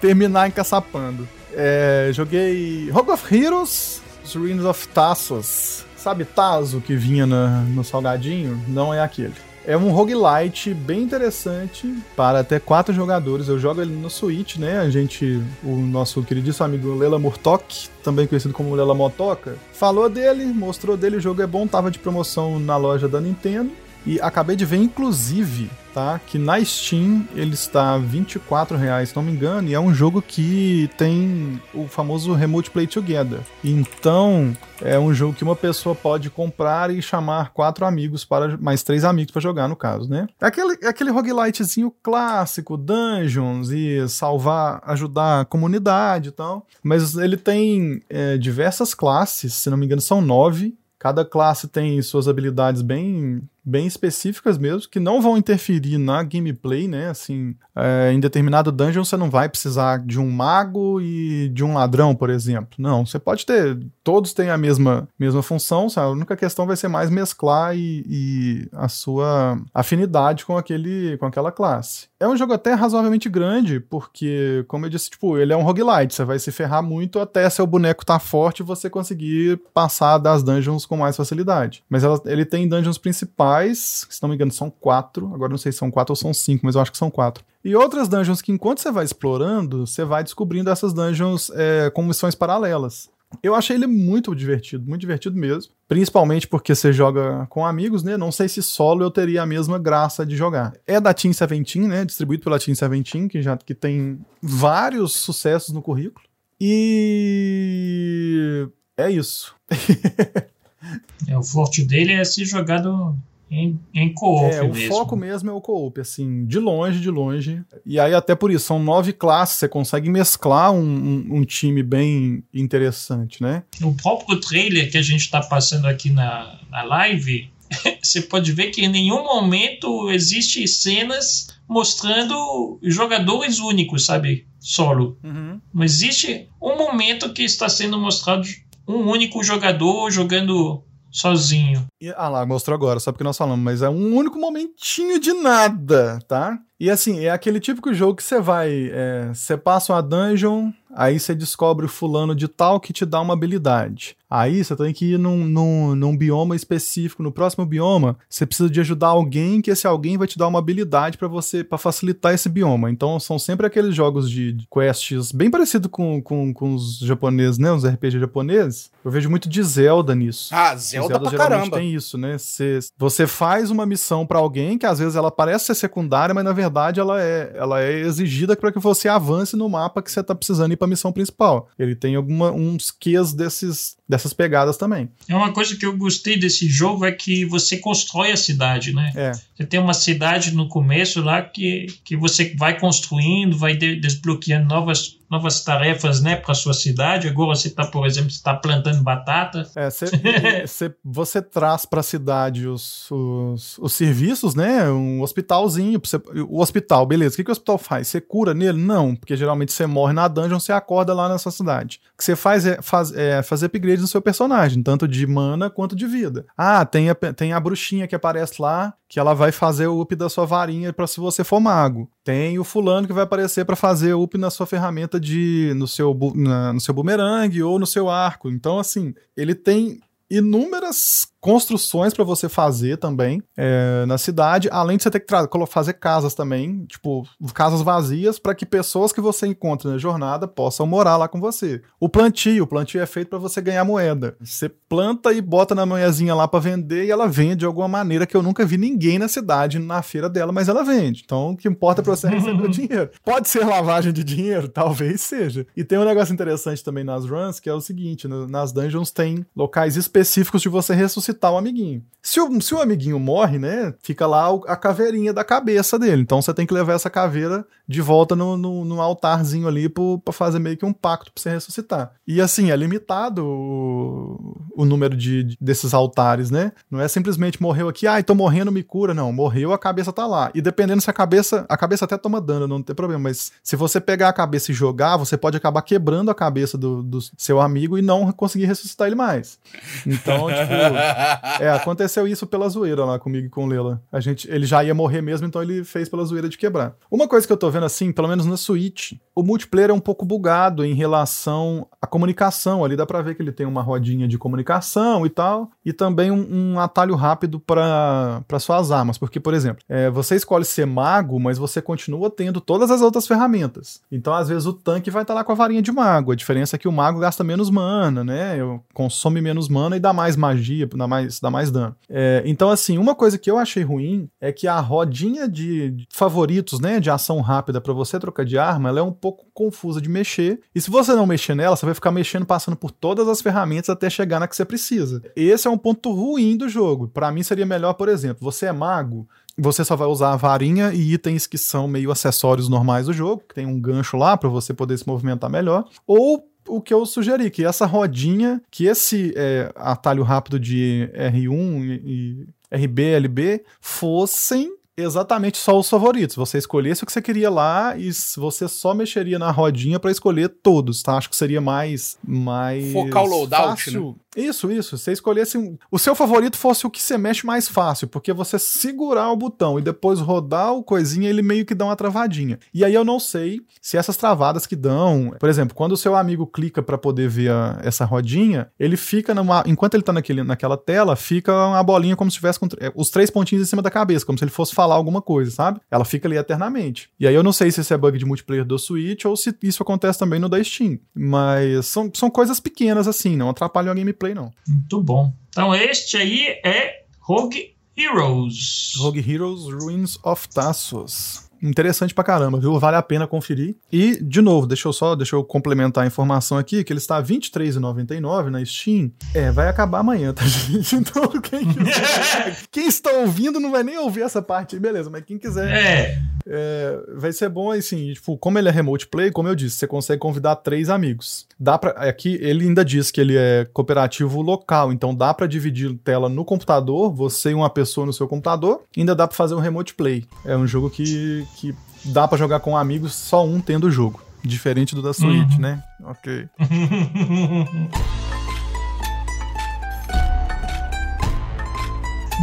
terminar encaçapando. É, joguei Rogue of Heroes, Ruins of Tassos. Sabe Tazo que vinha na, no salgadinho? Não é aquele. É um roguelite bem interessante para até quatro jogadores. Eu jogo ele no Switch, né? A gente, o nosso queridíssimo amigo Lela Murtok, também conhecido como Lela Motoca, falou dele, mostrou dele, o jogo é bom, tava de promoção na loja da Nintendo. E acabei de ver, inclusive, tá? Que na Steam ele está 24 reais, se não me engano, e é um jogo que tem o famoso Remote Play Together. Então, é um jogo que uma pessoa pode comprar e chamar quatro amigos para mais três amigos para jogar no caso, né? É aquele é aquele roguelitezinho clássico, dungeons e salvar, ajudar a comunidade e tal. Mas ele tem é, diversas classes, se não me engano são nove. Cada classe tem suas habilidades bem bem específicas mesmo, que não vão interferir na gameplay, né? Assim, é, em determinado dungeon você não vai precisar de um mago e de um ladrão, por exemplo. Não, você pode ter, todos têm a mesma, mesma função, sabe? a única questão vai ser mais mesclar e, e, a sua afinidade com, aquele, com aquela classe. É um jogo até razoavelmente grande, porque, como eu disse, tipo, ele é um roguelite, você vai se ferrar muito até seu boneco tá forte e você conseguir passar das dungeons com mais facilidade. Mas ela, ele tem dungeons principais principais, se não me engano, são quatro. Agora não sei se são quatro ou são cinco, mas eu acho que são quatro. E outras dungeons que, enquanto você vai explorando, você vai descobrindo essas dungeons é, com missões paralelas. Eu achei ele muito divertido, muito divertido mesmo. Principalmente porque você joga com amigos, né? Não sei se solo eu teria a mesma graça de jogar. É da Team Seventeen, né? Distribuído pela Team Seventeen, que já que tem vários sucessos no currículo. E é isso. é, o forte dele é ser jogado em, em co-op é, o foco mesmo é o co-op, assim, de longe, de longe. E aí até por isso, são nove classes, você consegue mesclar um, um, um time bem interessante, né? No próprio trailer que a gente está passando aqui na, na live, você pode ver que em nenhum momento existe cenas mostrando jogadores únicos, sabe? Solo. Uhum. Não existe um momento que está sendo mostrado um único jogador jogando sozinho. E, ah lá, mostrou agora, só porque nós falamos, mas é um único momentinho de nada, tá? E assim, é aquele típico jogo que você vai. é, Você passa uma dungeon, aí você descobre o fulano de tal que te dá uma habilidade. Aí você tem que ir num, num, num bioma específico. No próximo bioma, você precisa de ajudar alguém, que esse alguém vai te dar uma habilidade pra você para facilitar esse bioma. Então são sempre aqueles jogos de, de quests bem parecido com, com, com os japoneses, né? Os RPG japoneses. Eu vejo muito de Zelda nisso. Ah, Os Zelda pra caramba. tem isso, né? Você, você faz uma missão pra alguém que às vezes ela parece ser secundária, mas na verdade ela é, ela é exigida para que você avance no mapa que você tá precisando ir pra missão principal. Ele tem alguma, uns quês desses, dessas pegadas também. É uma coisa que eu gostei desse jogo é que você constrói a cidade, né? É. Você tem uma cidade no começo lá que, que você vai construindo, vai de- desbloqueando novas, novas tarefas né, para sua cidade. Agora você está, por exemplo, está plantando batata. É, cê- cê- você traz pra cidade os, os, os serviços, né? Um hospitalzinho. você- o hospital, beleza. O que, que o hospital faz? Você cura nele? Não, porque geralmente você morre na dungeon, você acorda lá nessa cidade. O que você faz é, faz, é fazer upgrade no seu personagem, tanto de mana quanto de vida. Ah, tem a, tem a bruxinha que aparece lá, que ela vai fazer o up da sua varinha pra se você for mago. Tem o fulano que vai aparecer pra fazer up na sua ferramenta de no seu na- no seu bumerangue ou no seu arco. Então assim, ele tem inúmeras construções pra você fazer também é, na cidade, além de você ter que fazer casas também, tipo, casas vazias pra que pessoas que você encontra na jornada possam morar lá com você. O plantio, o plantio é feito pra você ganhar moeda. Você planta e bota na manhãzinha lá pra vender e ela vende de alguma maneira que eu nunca vi ninguém na cidade na feira dela, mas ela vende. Então, o que importa é pra você receber o dinheiro. Pode ser lavagem de dinheiro? Talvez seja. E tem um negócio interessante também nas runs, que é o seguinte, nas dungeons tem locais específicos de você ressuscitar o amiguinho. Se o, se o amiguinho morre, né, fica lá a caveirinha da cabeça dele. Então você tem que levar essa caveira de volta no, no, no altarzinho ali pra fazer meio que um pacto pra você ressuscitar. E assim, é limitado o, o número de, de- desses altares, né? Não é simplesmente morreu aqui, ai, tô morrendo, me cura. Não, morreu, a cabeça tá lá. E dependendo se a cabeça, a cabeça até toma dano, não tem problema, mas se você pegar a cabeça e jogar, você pode acabar quebrando a cabeça do, do seu amigo e não conseguir ressuscitar ele mais. Então, tipo, é, aconteceu isso pela zoeira lá comigo e com o Lela. A gente, ele já ia morrer mesmo, então ele fez pela zoeira de quebrar. Uma coisa que eu tô vendo assim, pelo menos na Switch, o multiplayer é um pouco bugado em relação à comunicação. Ali dá pra ver que ele tem uma rodinha de comunicação e tal, e também um, um atalho rápido para suas armas. Porque, por exemplo, é, você escolhe ser mago, mas você continua tendo todas as outras ferramentas. Então, às vezes, o tanque vai estar lá com a varinha de mago. A diferença é que o mago gasta menos mana, né? Consome menos mana e dá mais magia, dá mais, dá mais dano. É, então, assim, uma coisa que eu achei ruim é que a rodinha de favoritos, né, de ação rápida pra você trocar de arma, ela é um pouco confusa de mexer. E se você não mexer nela, você vai ficar mexendo, passando por todas as ferramentas até chegar na que você precisa. Esse é um ponto ruim do jogo. Pra mim seria melhor, por exemplo, você é mago, você só vai usar a varinha e itens que são meio acessórios normais do jogo, que tem um gancho lá pra você poder se movimentar melhor. Ou o que eu sugeri, que essa rodinha, que esse é, atalho rápido de R1 e, e RB, LB fossem exatamente só os favoritos. Você escolhesse o que você queria lá e você só mexeria na rodinha pra escolher todos, tá? Acho que seria mais mais Focar o loadout, fácil. Isso, isso. Você escolhesse o seu favorito fosse o que você mexe mais fácil, porque você segurar o botão e depois rodar o coisinha, ele meio que dá uma travadinha. E aí eu não sei se essas travadas que dão, por exemplo, quando o seu amigo clica pra poder ver a- essa rodinha, ele fica numa, enquanto ele tá naquele, naquela tela, fica uma bolinha como se tivesse com, tr- os três pontinhos em cima da cabeça, como se ele fosse falar alguma coisa, sabe? Ela fica ali eternamente. E aí eu não sei se esse é bug de multiplayer do Switch ou se isso acontece também no da Steam. Mas são, são coisas pequenas assim, não atrapalham a gameplay não. Muito bom. Então, este aí é Rogue Heroes. Rogue Heroes Ruins of Tassos. Interessante pra caramba, viu? Vale a pena conferir. E, de novo, deixa eu só deixa eu complementar a informação aqui, que ele está R$ 23,99 na Steam. É, vai acabar amanhã, tá, gente? Então, quem quem está ouvindo não vai nem ouvir essa parte aí, beleza. Mas quem quiser... É, É, vai ser bom assim, tipo, como ele é remote play, como eu disse, você consegue convidar três amigos. Dá para aqui ele ainda diz que ele é cooperativo local, então dá pra dividir tela no computador, você e uma pessoa no seu computador, ainda dá pra fazer um remote play. É um jogo que, que dá pra jogar com amigos, só um tendo o jogo, diferente do da Switch, Uhum. né? OK. Vamos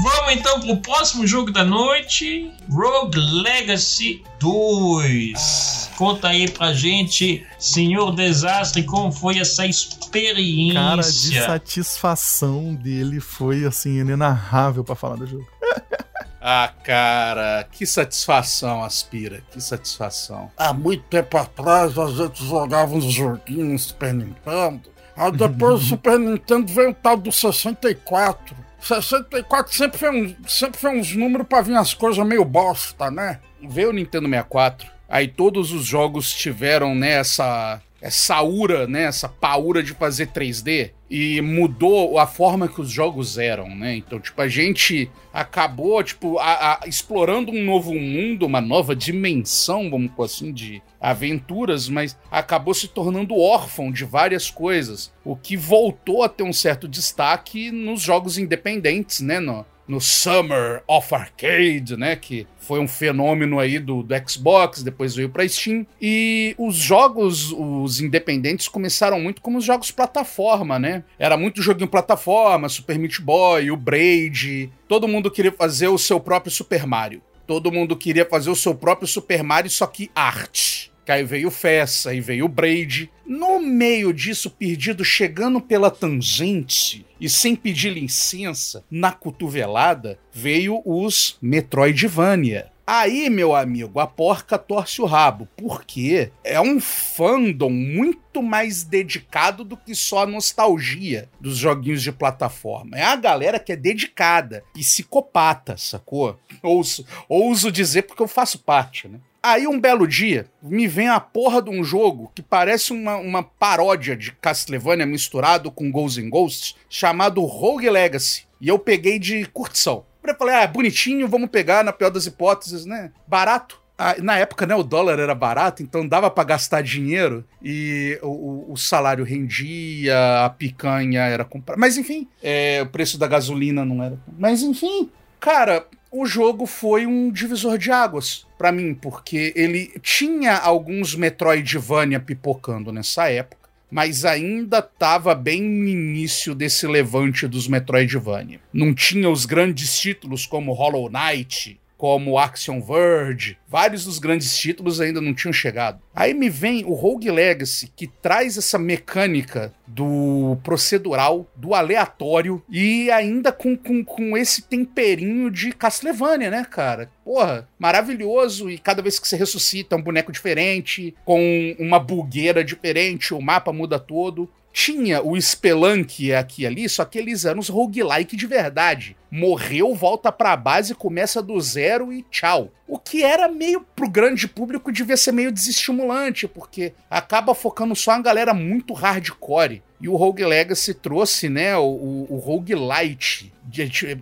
Vamos então pro próximo jogo da noite: Rogue Legacy 2. Conta aí pra gente, senhor Desastre, como foi essa experiência. Cara, de satisfação dele foi assim, inenarrável pra falar do jogo. Ah, cara, que satisfação, Aspira, que satisfação. Há muito tempo atrás a gente jogava uns joguinhos no Super Nintendo. Aí depois do Super Nintendo veio o tal do 64. 64 sempre foi, um, sempre foi uns números pra vir as coisas meio bosta, né? Veio o Nintendo 64. Aí todos os jogos tiveram, né, essa, essa ura, né, essa paura de fazer 3D e mudou a forma que os jogos eram, né? Então, tipo, a gente acabou, tipo, a, a, explorando um novo mundo, uma nova dimensão, vamos por assim, de aventuras, mas acabou se tornando órfão de várias coisas, o que voltou a ter um certo destaque nos jogos independentes, né? No, no Summer of Arcade, né? Que foi um fenômeno aí do, do Xbox, depois veio para Steam. E os jogos, os independentes, começaram muito como os jogos plataforma, né? Era muito joguinho plataforma, Super Meat Boy, o Braid. Todo mundo queria fazer o seu próprio Super Mario. Todo mundo queria fazer o seu próprio Super Mario, só que arte. Que aí veio o Fess, aí veio o Braid. No meio disso, perdido, chegando pela tangente e sem pedir licença, na cotovelada, veio os Metroidvania. Aí, meu amigo, a porca torce o rabo, porque é um fandom muito mais dedicado do que só a nostalgia dos joguinhos de plataforma. É a galera que é dedicada, psicopata, sacou? Ouso, ouso dizer porque eu faço parte, né? Aí um belo dia, me vem a porra de um jogo que parece uma, uma paródia de Castlevania misturado com Ghosts and Ghosts, chamado Rogue Legacy. E eu peguei de curtição. Eu falei, ah, bonitinho, vamos pegar, na pior das hipóteses, né? Barato. Ah, na época, né, o dólar era barato, então dava para gastar dinheiro e o, o, salário rendia, a picanha era comprada. Mas enfim, é, o preço da gasolina não era. Mas enfim, cara, o jogo foi um divisor de águas para mim, porque ele tinha alguns Metroidvania pipocando nessa época, mas ainda estava bem no início desse levante dos Metroidvania. Não tinha os grandes títulos como Hollow Knight, como Action Verge, vários dos grandes títulos ainda não tinham chegado. Aí me vem o Rogue Legacy, que traz essa mecânica do procedural, do aleatório e ainda com, com, com esse temperinho de Castlevania, né, cara? Porra, maravilhoso. E cada vez que você ressuscita, é um boneco diferente, com uma bugueira diferente, o mapa muda todo tinha o Spelunk aqui e ali, só que eles eram os roguelike de verdade. Morreu, volta pra base, começa do zero e tchau. O que era meio pro grande público devia ser meio desestimulante, porque acaba focando só em galera muito hardcore. E o Rogue Legacy trouxe, né, o, o, Roguelite.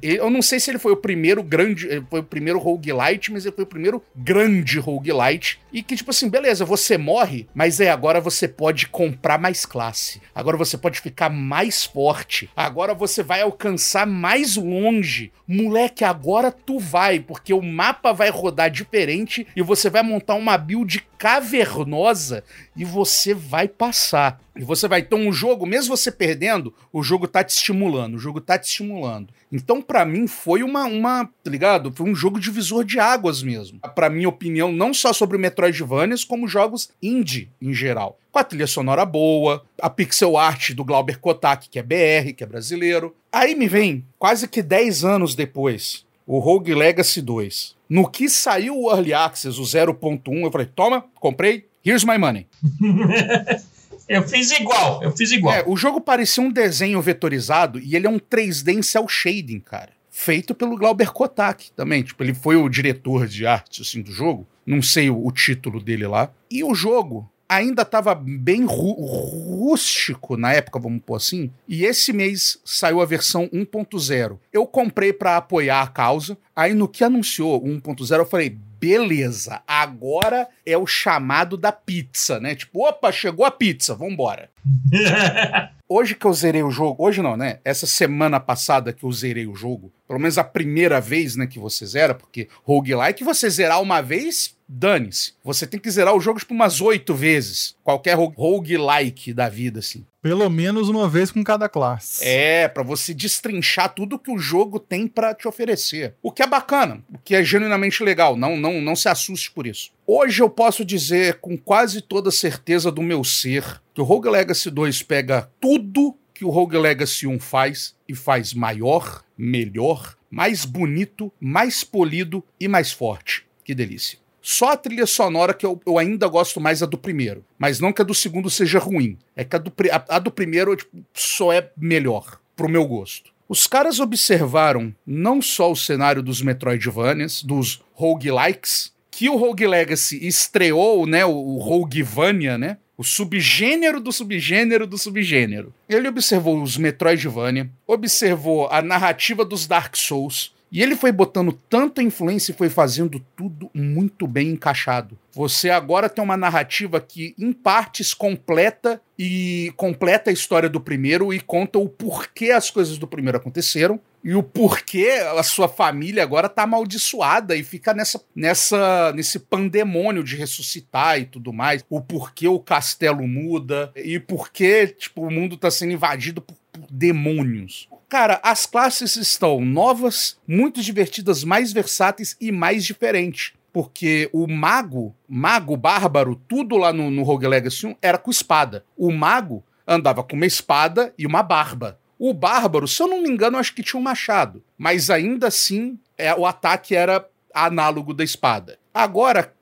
Eu não sei se ele foi o primeiro grande, foi o primeiro roguelite, mas ele foi o primeiro grande roguelite. E que, tipo assim, beleza, você morre, mas é agora você pode comprar mais classe. Agora você pode ficar mais forte. Agora você vai alcançar mais longe. Moleque, agora tu vai, porque o mapa vai rodar diferente e você vai montar uma build cavernosa e você vai passar. E você vai ter um jogo, mesmo você perdendo, o jogo tá te estimulando, o jogo tá te estimulando. Então, para mim, foi uma, uma, tá ligado? Foi um jogo divisor de águas mesmo. Pra minha opinião, não só sobre Metroidvanias, como jogos indie em geral. Com a trilha sonora boa, a pixel art do Glauber Kotak, que é BR, que é brasileiro. Aí me vem, quase que 10 anos depois, o Rogue Legacy 2. No que saiu o Early Access, o 0.1, eu falei, toma, comprei, here's my money. Eu fiz igual, eu fiz igual. É, o jogo parecia um desenho vetorizado e ele é um 3D em cel shading, cara. Feito pelo Glauber Kotak também. Tipo, ele foi o diretor de arte assim, do jogo. Não sei o, o título dele lá. E o jogo ainda estava bem rústico na época, vamos pôr assim. E esse mês saiu a versão 1.0. Eu comprei para apoiar a causa. Aí no que anunciou 1.0, eu falei, beleza, agora é o chamado da pizza, né? Tipo, opa, chegou a pizza, vambora. hoje que eu zerei o jogo, hoje não, né? Essa semana passada que eu zerei o jogo, pelo menos a primeira vez, né, que você zera, porque roguelike você zerar uma vez dane-se. Você tem que zerar o jogo tipo umas oito vezes. Qualquer roguelike da vida, assim. Pelo menos uma vez com cada classe. É, para você destrinchar tudo que o jogo tem para te oferecer. O que é bacana, o que é genuinamente legal. Não, não, não se assuste por isso. Hoje eu posso dizer com quase toda certeza do meu ser que o Rogue Legacy 2 pega tudo que o Rogue Legacy 1 faz e faz maior, melhor, mais bonito, mais polido e mais forte. Que delícia. Só a trilha sonora que eu, eu ainda gosto mais a do primeiro. Mas não que a do segundo seja ruim. É que a do, a, a do primeiro tipo, só é melhor, pro meu gosto. Os caras observaram não só o cenário dos Metroidvanias, dos roguelikes, que o Rogue Legacy estreou, né, o Roguevania, né, o subgênero do subgênero do subgênero. Ele observou os Metroidvania, observou a narrativa dos Dark Souls, e ele foi botando tanta influência e foi fazendo tudo muito bem encaixado. Você agora tem uma narrativa que, em partes, completa e completa a história do primeiro e conta o porquê as coisas do primeiro aconteceram e o porquê a sua família agora tá amaldiçoada e fica nessa, nessa nesse pandemônio de ressuscitar e tudo mais. O porquê o castelo muda e porquê tipo, o mundo tá sendo invadido por, por demônios. Cara, as classes estão novas, muito divertidas, mais versáteis e mais diferentes. Porque o mago, mago bárbaro, tudo lá no, no Rogue Legacy 1 era com espada. O mago andava com uma espada e uma barba. O bárbaro, se eu não me engano, acho que tinha um machado. Mas ainda assim, é, o ataque era análogo da espada. Agora,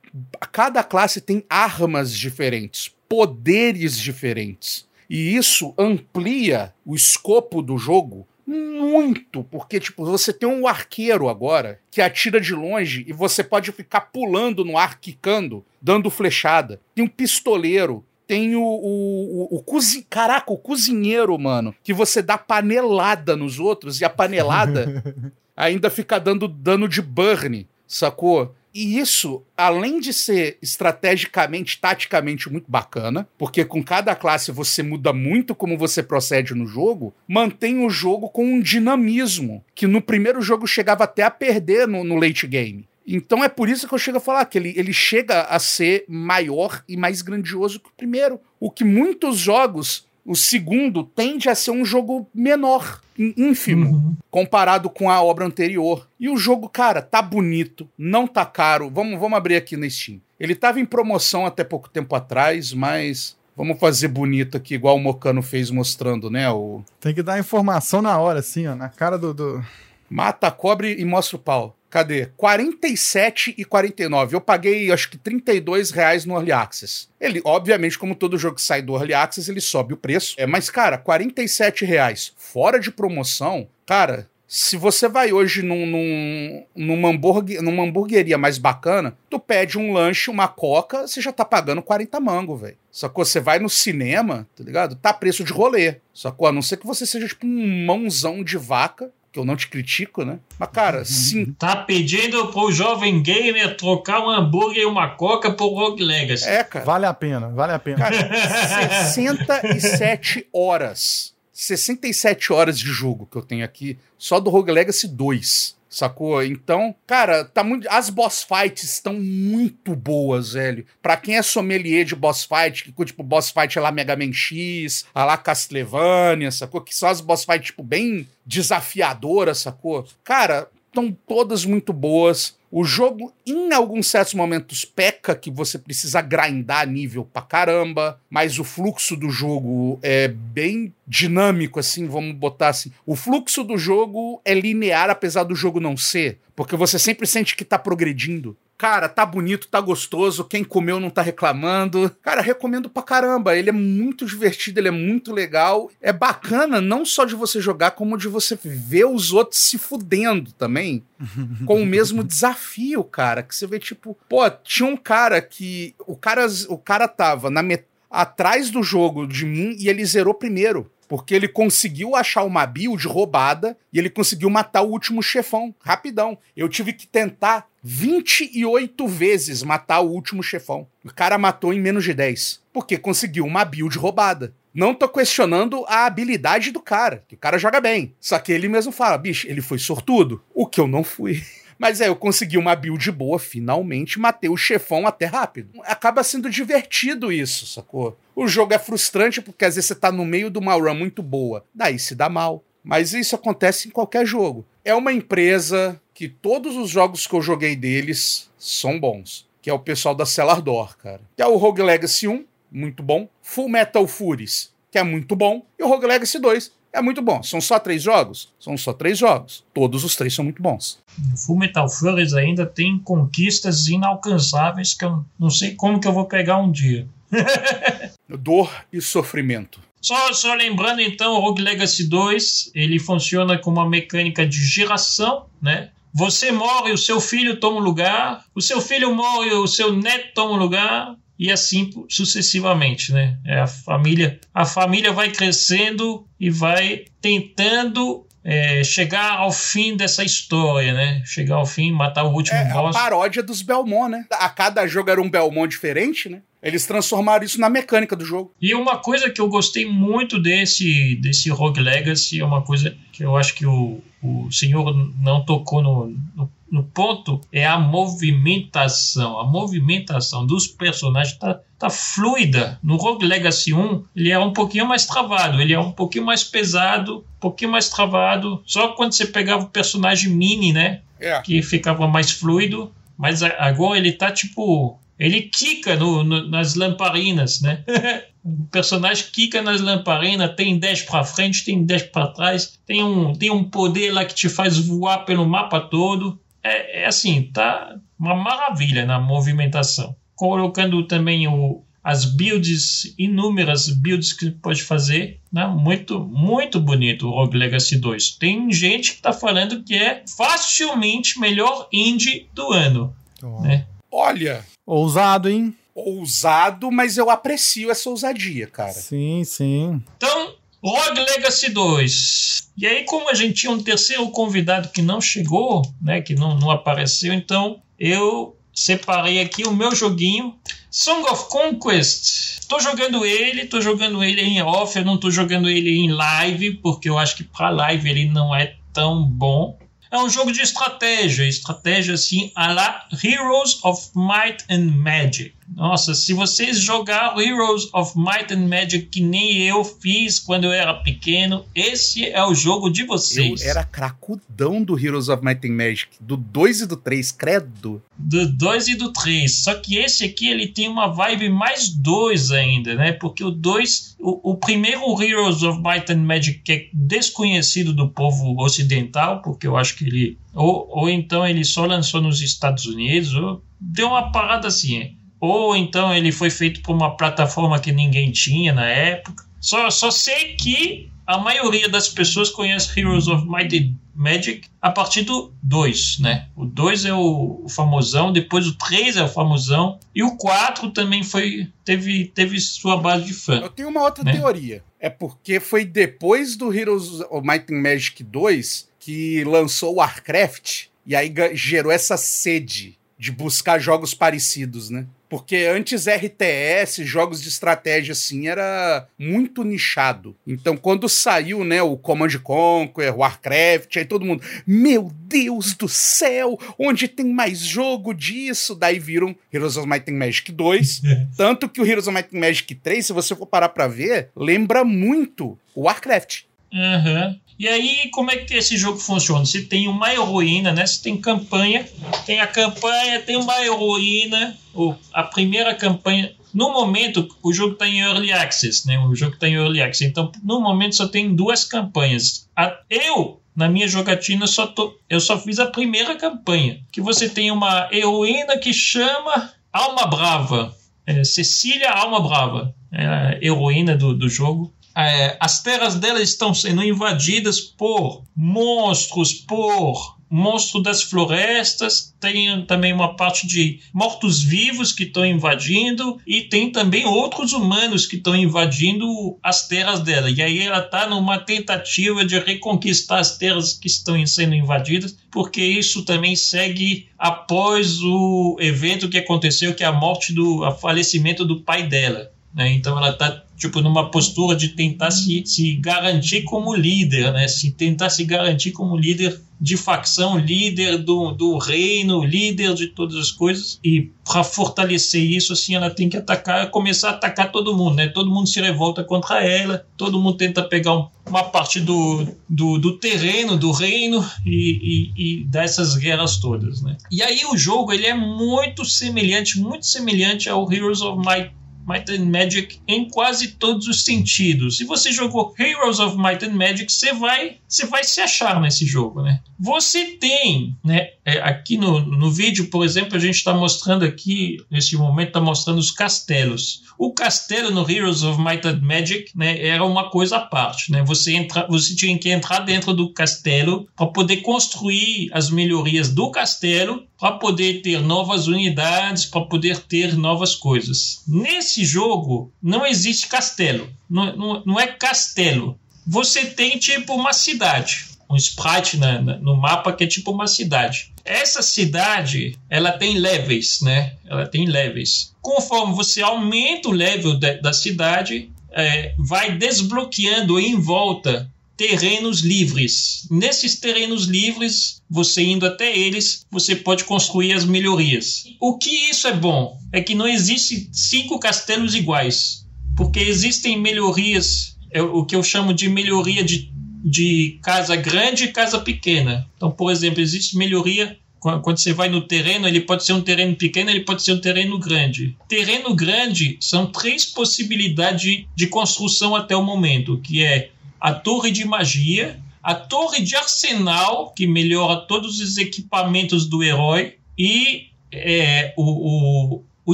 cada classe tem armas diferentes, poderes diferentes. E isso amplia o escopo do jogo muito, porque tipo, você tem um arqueiro agora que atira de longe e você pode ficar pulando no ar, quicando, dando flechada. Tem um pistoleiro, tem o, o, o, o cozi... caraca, o cozinheiro, mano, que você dá panelada nos outros e a panelada ainda fica dando dano de burn, sacou? E isso, além de ser estrategicamente, taticamente muito bacana, porque com cada classe você muda muito como você procede no jogo, mantém o jogo com um dinamismo que no primeiro jogo chegava até a perder no, no late game. Então é por isso que eu chego a falar que ele, ele chega a ser maior e mais grandioso que o primeiro. O que muitos jogos o segundo tende a ser um jogo menor, ínfimo, uhum. comparado com a obra anterior. E o jogo, cara, tá bonito, não tá caro. Vamos, vamos abrir aqui na Steam. Ele tava em promoção até pouco tempo atrás, mas vamos fazer bonito aqui, igual o Mocano fez mostrando, né? O... Tem que dar informação na hora, assim, ó, na cara do... do... Mata, cobre e mostra o pau. Cadê? 47 e 49. Eu paguei, acho que 32 reais no Early Access. Ele, obviamente, como todo jogo que sai do Early Access, ele sobe o preço. É, mas, cara, 47 reais fora de promoção, cara, se você vai hoje num, num, numa, hambúrguer, numa hamburgueria mais bacana, tu pede um lanche, uma coca, você já tá pagando 40 mango, velho. Só que você vai no cinema, tá ligado? Tá preço de rolê. Só que a não ser que você seja tipo um mãozão de vaca que eu não te critico, né? Mas, cara, uhum. sim. Tá pedindo pro jovem gamer trocar um hambúrguer e uma coca por Rogue Legacy. É, cara. Vale a pena, vale a pena. Cara, 67 horas. 67 horas de jogo que eu tenho aqui, só do Rogue Legacy 2. Sacou? Então, cara, tá muito. As boss fights estão muito boas, velho. Pra quem é sommelier de boss fight, que tipo boss fight é lá Mega Man X, a lá Castlevania, sacou? Que são as boss fights, tipo, bem desafiadoras, sacou? Cara, estão todas muito boas. O jogo, em alguns certos momentos, peca que você precisa grindar nível pra caramba, mas o fluxo do jogo é bem dinâmico, assim, vamos botar assim. O fluxo do jogo é linear, apesar do jogo não ser, porque você sempre sente que tá progredindo. Cara, tá bonito, tá gostoso. Quem comeu não tá reclamando. Cara, recomendo pra caramba. Ele é muito divertido, ele é muito legal. É bacana não só de você jogar, como de você ver os outros se fudendo também. com o mesmo desafio, cara. Que você vê, tipo, pô, tinha um cara que. O cara, o cara tava na met... atrás do jogo de mim e ele zerou primeiro. Porque ele conseguiu achar uma build roubada e ele conseguiu matar o último chefão, rapidão. Eu tive que tentar 28 vezes matar o último chefão. O cara matou em menos de 10. Porque conseguiu uma build roubada. Não tô questionando a habilidade do cara, que o cara joga bem. Só que ele mesmo fala, bicho, ele foi sortudo. O que eu não fui. Mas aí eu consegui uma build boa, finalmente, matei o chefão até rápido. Acaba sendo divertido isso, sacou? O jogo é frustrante porque às vezes você tá no meio de uma run muito boa, daí se dá mal. Mas isso acontece em qualquer jogo. É uma empresa que todos os jogos que eu joguei deles são bons. Que é o pessoal da Cellar cara. Que é o Rogue Legacy 1, muito bom. Full Metal Furies, que é muito bom. E o Rogue Legacy 2, é muito bom. São só três jogos? São só três jogos. Todos os três são muito bons. Full Metal Furies ainda tem conquistas inalcançáveis que eu não sei como que eu vou pegar um dia. Dor e sofrimento. Só, só lembrando então, o Rogue Legacy 2, ele funciona com uma mecânica de geração, né? Você morre, o seu filho toma o lugar, o seu filho morre, o seu neto toma o lugar, e assim sucessivamente, né? É a família, a família vai crescendo e vai tentando é, chegar ao fim dessa história, né? Chegar ao fim, matar o último é, boss. É a paródia dos Belmont, né? A cada jogo era um Belmont diferente, né? Eles transformaram isso na mecânica do jogo. E uma coisa que eu gostei muito desse, desse Rogue Legacy é uma coisa que eu acho que o, o senhor não tocou no, no, no ponto, é a movimentação. A movimentação dos personagens tá, tá fluida. No Rogue Legacy 1, ele é um pouquinho mais travado, ele é um pouquinho mais pesado, um pouquinho mais travado. Só quando você pegava o personagem mini, né? É. Que ficava mais fluido. Mas agora ele tá tipo ele quica no, no, nas lamparinas, né? o personagem quica nas lamparinas, tem 10 para frente, tem 10 para trás, tem um, tem um poder lá que te faz voar pelo mapa todo. É, é assim, tá uma maravilha na movimentação. Colocando também o, as builds, inúmeras builds que pode fazer, né? Muito, muito bonito o Rogue Legacy 2. Tem gente que tá falando que é facilmente melhor indie do ano, oh. né? Olha, Ousado, hein? Ousado, mas eu aprecio essa ousadia, cara. Sim, sim. Então, Rogue Legacy 2. E aí, como a gente tinha um terceiro convidado que não chegou, né, que não, não apareceu, então eu separei aqui o meu joguinho, Song of Conquest. Tô jogando ele, tô jogando ele em off, eu não tô jogando ele em live, porque eu acho que para live ele não é tão bom. É um jogo de estratégia, estratégia assim, a la Heroes of Might and Magic. Nossa, se vocês jogaram Heroes of Might and Magic que nem eu fiz quando eu era pequeno, esse é o jogo de vocês. Eu era cracudão do Heroes of Might and Magic, do 2 e do 3, credo. Do 2 e do 3. Só que esse aqui ele tem uma vibe mais 2 ainda, né? Porque o 2, o, o primeiro Heroes of Might and Magic que é desconhecido do povo ocidental, porque eu acho que ele ou, ou então ele só lançou nos Estados Unidos, ou deu uma parada assim ou então ele foi feito por uma plataforma que ninguém tinha na época. Só, só sei que a maioria das pessoas conhece Heroes of Might Magic a partir do 2, né? O 2 é o, o, famosão, depois o 3 é o famosão, e o 4 também foi teve, teve sua base de fã. Eu tenho uma outra né? teoria. É porque foi depois do Heroes of Might Magic 2 que lançou o Warcraft, e aí gerou essa sede de buscar jogos parecidos, né? Porque antes RTS, jogos de estratégia assim, era muito nichado. Então, quando saiu, né, o Command Conquer, Warcraft, aí todo mundo, meu Deus do céu, onde tem mais jogo disso? Daí viram Heroes of Might and Magic 2. tanto que o Heroes of Might and Magic 3, se você for parar pra ver, lembra muito o Warcraft. Uhum. E aí, como é que esse jogo funciona? Você tem uma heroína, né? Você tem campanha, tem a campanha, tem uma heroína, ou a primeira campanha. No momento, o jogo está em Early Access, né? O jogo está em Early Access. Então, no momento, só tem duas campanhas. A, eu, na minha jogatina, só tô, eu só fiz a primeira campanha. Que você tem uma heroína que chama Alma Brava. É, Cecília Alma Brava. É a heroína do, do jogo é, as terras dela estão sendo invadidas por monstros, por monstro das florestas, tem também uma parte de mortos-vivos que estão invadindo e tem também outros humanos que estão invadindo as terras dela. E aí ela está numa tentativa de reconquistar as terras que estão sendo invadidas, porque isso também segue após o evento que aconteceu, que é a morte do, a falecimento do pai dela. Né? Então ela está tipo, numa postura de tentar se, se garantir como líder, né? Se tentar se garantir como líder de facção, líder do, do reino, líder de todas as coisas. E para fortalecer isso, assim, ela tem que atacar, começar a atacar todo mundo, né? Todo mundo se revolta contra ela, todo mundo tenta pegar um, uma parte do, do, do, terreno, do reino e, e, e dessas guerras todas, né? E aí o jogo ele é muito semelhante, muito semelhante ao Heroes of Might Might and Magic em quase todos os sentidos. Se você jogou Heroes of Might and Magic, você vai, você vai se achar nesse jogo, né? Você tem, né? É, aqui no, no vídeo, por exemplo, a gente está mostrando aqui, nesse momento, está mostrando os castelos. O castelo no Heroes of Might and Magic, né? Era uma coisa à parte, né? Você entra, você tinha que entrar dentro do castelo para poder construir as melhorias do castelo para poder ter novas unidades, para poder ter novas coisas. Nesse jogo não existe castelo, não, não, não é castelo. Você tem tipo uma cidade, um sprite na, na, no mapa que é tipo uma cidade. Essa cidade, ela tem levels, né? Ela tem levels. Conforme você aumenta o level da, da cidade, é, vai desbloqueando em volta terrenos livres. Nesses terrenos livres, você indo até eles, você pode construir as melhorias. O que isso é bom? É que não existe cinco castelos iguais, porque existem melhorias, é o que eu chamo de melhoria de, de casa grande e casa pequena. Então, por exemplo, existe melhoria quando você vai no terreno, ele pode ser um terreno pequeno, ele pode ser um terreno grande. Terreno grande são três possibilidades de construção até o momento, que é a torre de magia, a torre de arsenal, que melhora todos os equipamentos do herói, e é, o, o, o,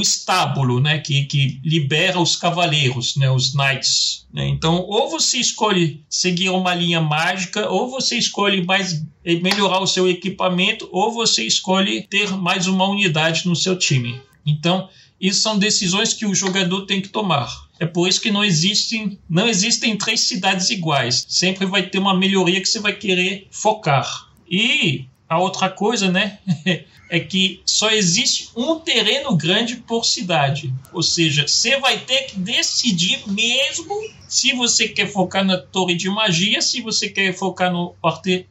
estábulo, né, que, que libera os cavaleiros, né, os knights. Né? Então, ou você escolhe seguir uma linha mágica, ou você escolhe mais melhorar o seu equipamento, ou você escolhe ter mais uma unidade no seu time. Então, isso são decisões que o jogador tem que tomar. É por isso que não existem, não existem três cidades iguais. Sempre vai ter uma melhoria que você vai querer focar. E a outra coisa, né, é que só existe um terreno grande por cidade. Ou seja, você vai ter que decidir mesmo se você quer focar na torre de magia, se você quer focar no,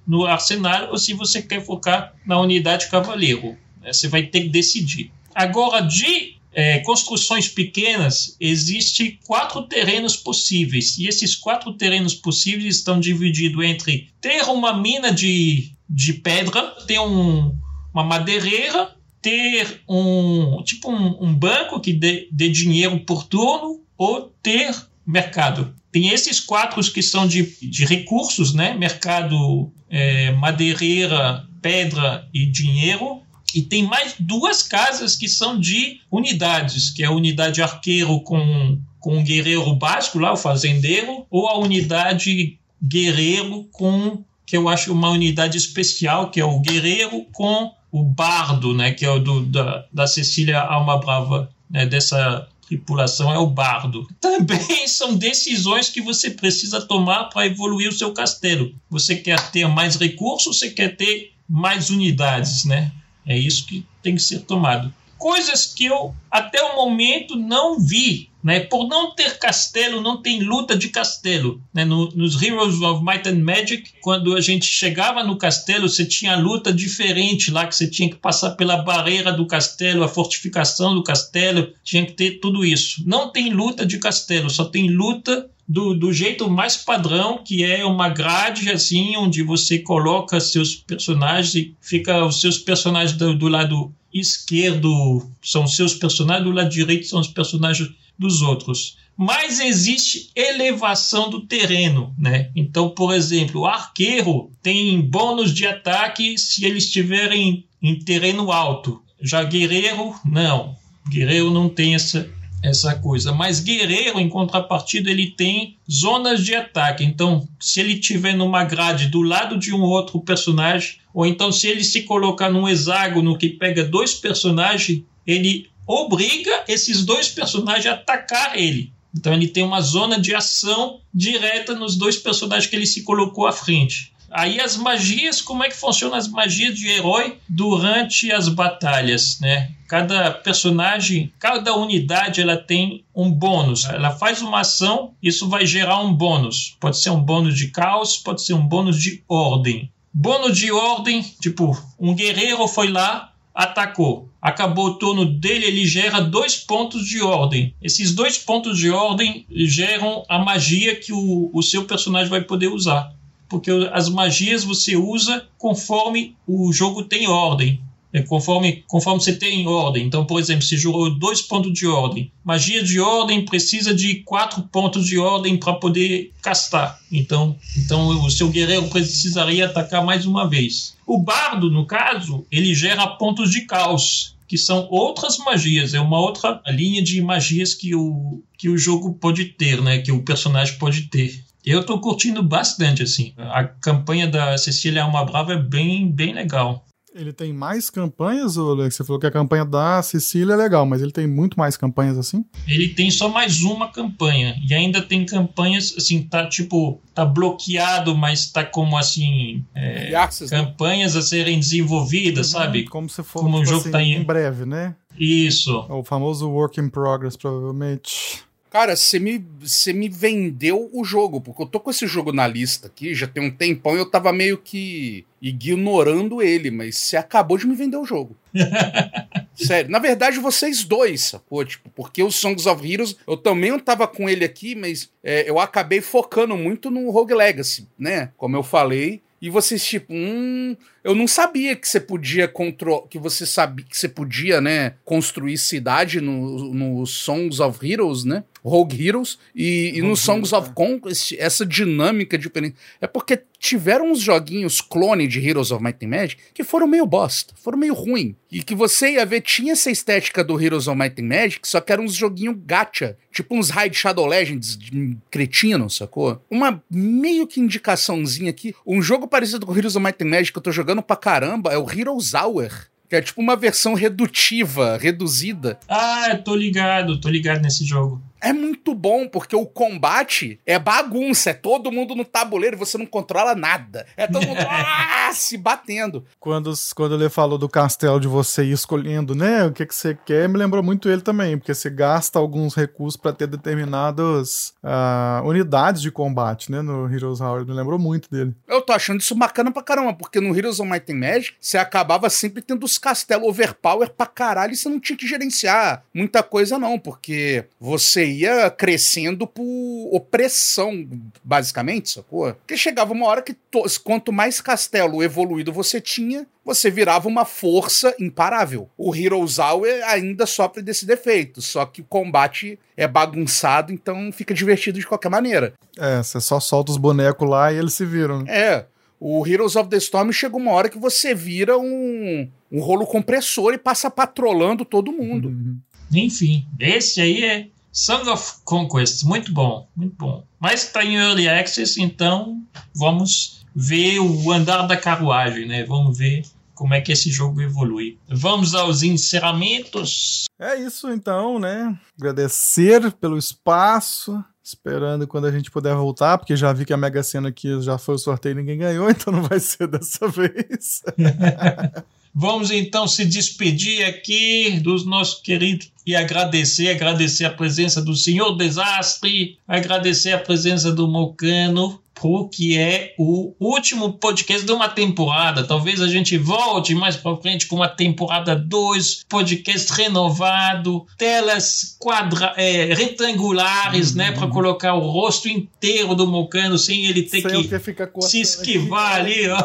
no arsenal ou se você quer focar na unidade cavaleiro. Você vai ter que decidir. Agora, de é, construções pequenas, existe quatro terrenos possíveis. E esses quatro terrenos possíveis estão divididos entre ter uma mina de, de pedra, ter um, uma madeireira, ter um tipo um, um banco que dê, dê dinheiro por turno ou ter mercado. Tem esses quatro que são de, de recursos, né? Mercado, é, madeireira, pedra e dinheiro. E tem mais duas casas que são de unidades, que é a unidade arqueiro com, com um guerreiro básico lá, o fazendeiro, ou a unidade guerreiro com, que eu acho uma unidade especial, que é o guerreiro com o bardo, né, que é o do, da, da Cecília Alma Brava, né, dessa tripulação é o bardo. Também são decisões que você precisa tomar para evoluir o seu castelo. Você quer ter mais recursos, você quer ter mais unidades, né? É isso que tem que ser tomado. Coisas que eu até o momento não vi. Né? Por não ter castelo, não tem luta de castelo. Né? No, nos Heroes of Might and Magic, quando a gente chegava no castelo, você tinha luta diferente lá, que você tinha que passar pela barreira do castelo, a fortificação do castelo, tinha que ter tudo isso. Não tem luta de castelo, só tem luta do, do, jeito mais padrão, que é uma grade assim, onde você coloca seus personagens e fica os seus personagens do, do lado esquerdo são seus personagens, do lado direito são os personagens dos outros. Mas existe elevação do terreno, né? Então, por exemplo, o arqueiro tem bônus de ataque se eles estiverem em terreno alto. Já guerreiro, não. Guerreiro não tem essa essa coisa. Mas guerreiro, em contrapartida, ele tem zonas de ataque. Então, se ele tiver numa grade do lado de um outro personagem, ou então se ele se colocar num hexágono que pega dois personagens, ele obriga esses dois personagens a atacar ele. Então ele tem uma zona de ação direta nos dois personagens que ele se colocou à frente. Aí as magias, como é que funcionam as magias de herói durante as batalhas, né? Cada personagem, cada unidade, ela tem um bônus. Ela faz uma ação, isso vai gerar um bônus. Pode ser um bônus de caos, pode ser um bônus de ordem. Bônus de ordem, tipo, um guerreiro foi lá, atacou. Acabou o turno dele, ele gera dois pontos de ordem. Esses dois pontos de ordem geram a magia que o, o seu personagem vai poder usar porque as magias você usa conforme o jogo tem ordem. É conforme, conforme você tem ordem. Então, por exemplo, se jogou dois pontos de ordem. Magia de ordem precisa de quatro pontos de ordem para poder castar. Então, então, o seu guerreiro precisaria atacar mais uma vez. O bardo, no caso, ele gera pontos de caos, que são outras magias. É uma outra linha de magias que o, que o jogo pode ter, né? Que o personagem pode ter. Eu tô curtindo bastante, assim. A campanha da Cecília Alma Brava é bem, bem legal. Ele tem mais campanhas, Alex? Você falou que a campanha da Cecília é legal, mas ele tem muito mais campanhas assim? Ele tem só mais uma campanha. E ainda tem campanhas, assim, tá tipo, tá bloqueado, mas tá como assim. É, access, né? campanhas né? a serem desenvolvidas, uhum, sabe? Como se for como um tipo jogo assim, tá em... em breve, né? Isso. O famoso work in progress, provavelmente. Cara, você me, você me vendeu o jogo, porque eu tô com esse jogo na lista aqui, já tem um tempão e eu tava meio que ignorando ele, mas você acabou de me vender o jogo. Sério, na verdade vocês dois, sacou? Tipo, porque o Songs of Heroes, eu também tava com ele aqui, mas é, eu acabei focando muito no Rogue Legacy, né? Como eu falei, e vocês, tipo, hum, eu não sabia que você podia controlar. Que você sabia que você podia, né, construir cidade no, no Songs of Heroes, né? Rogue Heroes. E, e no Songs of é. Conquest, essa dinâmica de. É porque tiveram uns joguinhos clone de Heroes of Might and Magic que foram meio bosta, foram meio ruim. E que você ia ver, tinha essa estética do Heroes of Might and Magic, só que eram uns joguinhos gacha, tipo uns Raid Shadow Legends de cretino, sacou? Uma meio que indicaçãozinha aqui, um jogo parecido com Heroes of Might and Magic que eu tô jogando pra caramba é o Heroes Hour que é tipo uma versão redutiva, reduzida. Ah, tô ligado, tô ligado nesse jogo é muito bom, porque o combate é bagunça, é todo mundo no tabuleiro e você não controla nada. É todo mundo ah, se batendo. Quando, quando ele falou do castelo de você ir escolhendo, né, o que, que você quer, me lembrou muito ele também, porque você gasta alguns recursos para ter determinadas uh, unidades de combate, né, no Heroes Hour. Me lembrou muito dele. Eu tô achando isso bacana pra caramba, porque no Heroes of Might and Magic, você acabava sempre tendo os castelos overpower pra caralho e você não tinha que gerenciar muita coisa não, porque você ia crescendo por opressão, basicamente, sacou? Porque chegava uma hora que quanto mais castelo evoluído você tinha, você virava uma força imparável. O Heroes Hour ainda sofre desse defeito, só que o combate é bagunçado, então fica divertido de qualquer maneira. É, você só solta os bonecos lá e eles se viram. É. O Heroes of the Storm chega uma hora que você vira um, um rolo compressor e passa patrolando todo mundo. Uhum. Enfim, esse aí é Song of Conquest, muito bom, muito bom. Mas está em Early Access, então vamos ver o andar da carruagem, né? Vamos ver como é que esse jogo evolui. Vamos aos encerramentos. É isso então, né? Agradecer pelo espaço, esperando quando a gente puder voltar, porque já vi que a Mega Sena aqui já foi o sorteio e ninguém ganhou, então não vai ser dessa vez. Vamos então se despedir aqui dos nossos queridos e agradecer, agradecer a presença do Senhor Desastre, agradecer a presença do Mocano, porque é o último podcast de uma temporada. Talvez a gente volte mais para frente com uma temporada 2, podcast renovado, telas quadra é, retangulares, né, uhum. né, para colocar o rosto inteiro do Mocano sem ele ter sem que se esquivar aqui. ali. Ó.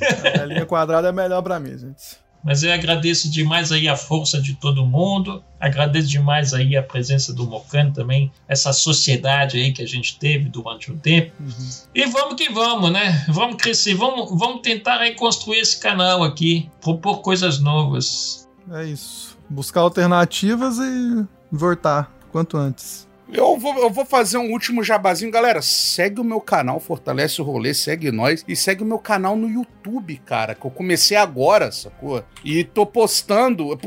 A linha quadrada é melhor para mim, gente. Mas eu agradeço demais aí a força de todo mundo, agradeço demais aí a presença do Mocano também, essa sociedade aí que a gente teve durante um tempo. Uhum. E vamos que vamos, né? Vamos crescer, vamos, vamos tentar reconstruir esse canal aqui, propor coisas novas. É isso. Buscar alternativas e voltar quanto antes. Eu vou, eu vou fazer um último jabazinho. Galera, segue o meu canal, fortalece o rolê, segue nós. E segue o meu canal no YouTube, cara, que eu comecei agora, sacou? E tô postando.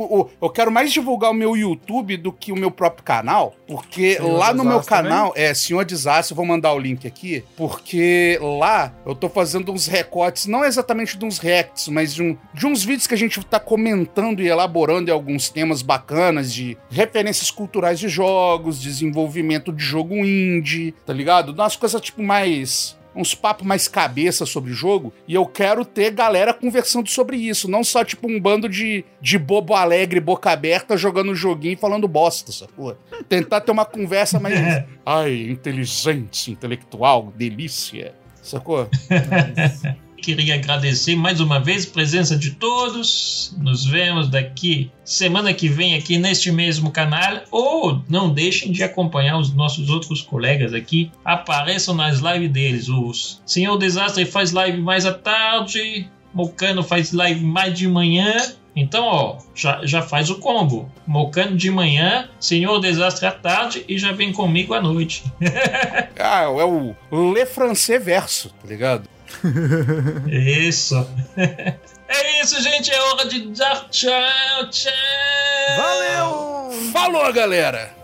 Eu quero mais divulgar o meu YouTube do que o meu próprio canal, porque Senhor lá no meu canal, também? é Senhor Desastre, eu vou mandar o link aqui, porque lá eu tô fazendo uns recortes, não exatamente de uns reacts, mas de, um, de uns vídeos que a gente tá comentando e elaborando em alguns temas bacanas de referências culturais de jogos, desenvolvimento de jogo indie, tá ligado? Umas coisas tipo mais uns papos mais cabeça sobre o jogo, e eu quero ter galera conversando sobre isso, não só tipo um bando de, de bobo alegre, boca aberta, jogando um joguinho e falando bosta, sacou? Tentar ter uma conversa mais. Ai, inteligente, intelectual, delícia, sacou? queria agradecer mais uma vez a presença de todos. Nos vemos daqui semana que vem aqui neste mesmo canal. Ou não deixem de acompanhar os nossos outros colegas aqui. Apareçam nas lives deles. O Senhor Desastre faz live mais à tarde. Mocano faz live mais de manhã. Então, ó, já, já faz o combo. Mocano de manhã, Senhor Desastre à tarde e já vem comigo à noite. ah, é o Le Francês verso, tá ligado? Isso. É isso, gente. É hora de dar tchau, tchau. Valeu! Falou, galera!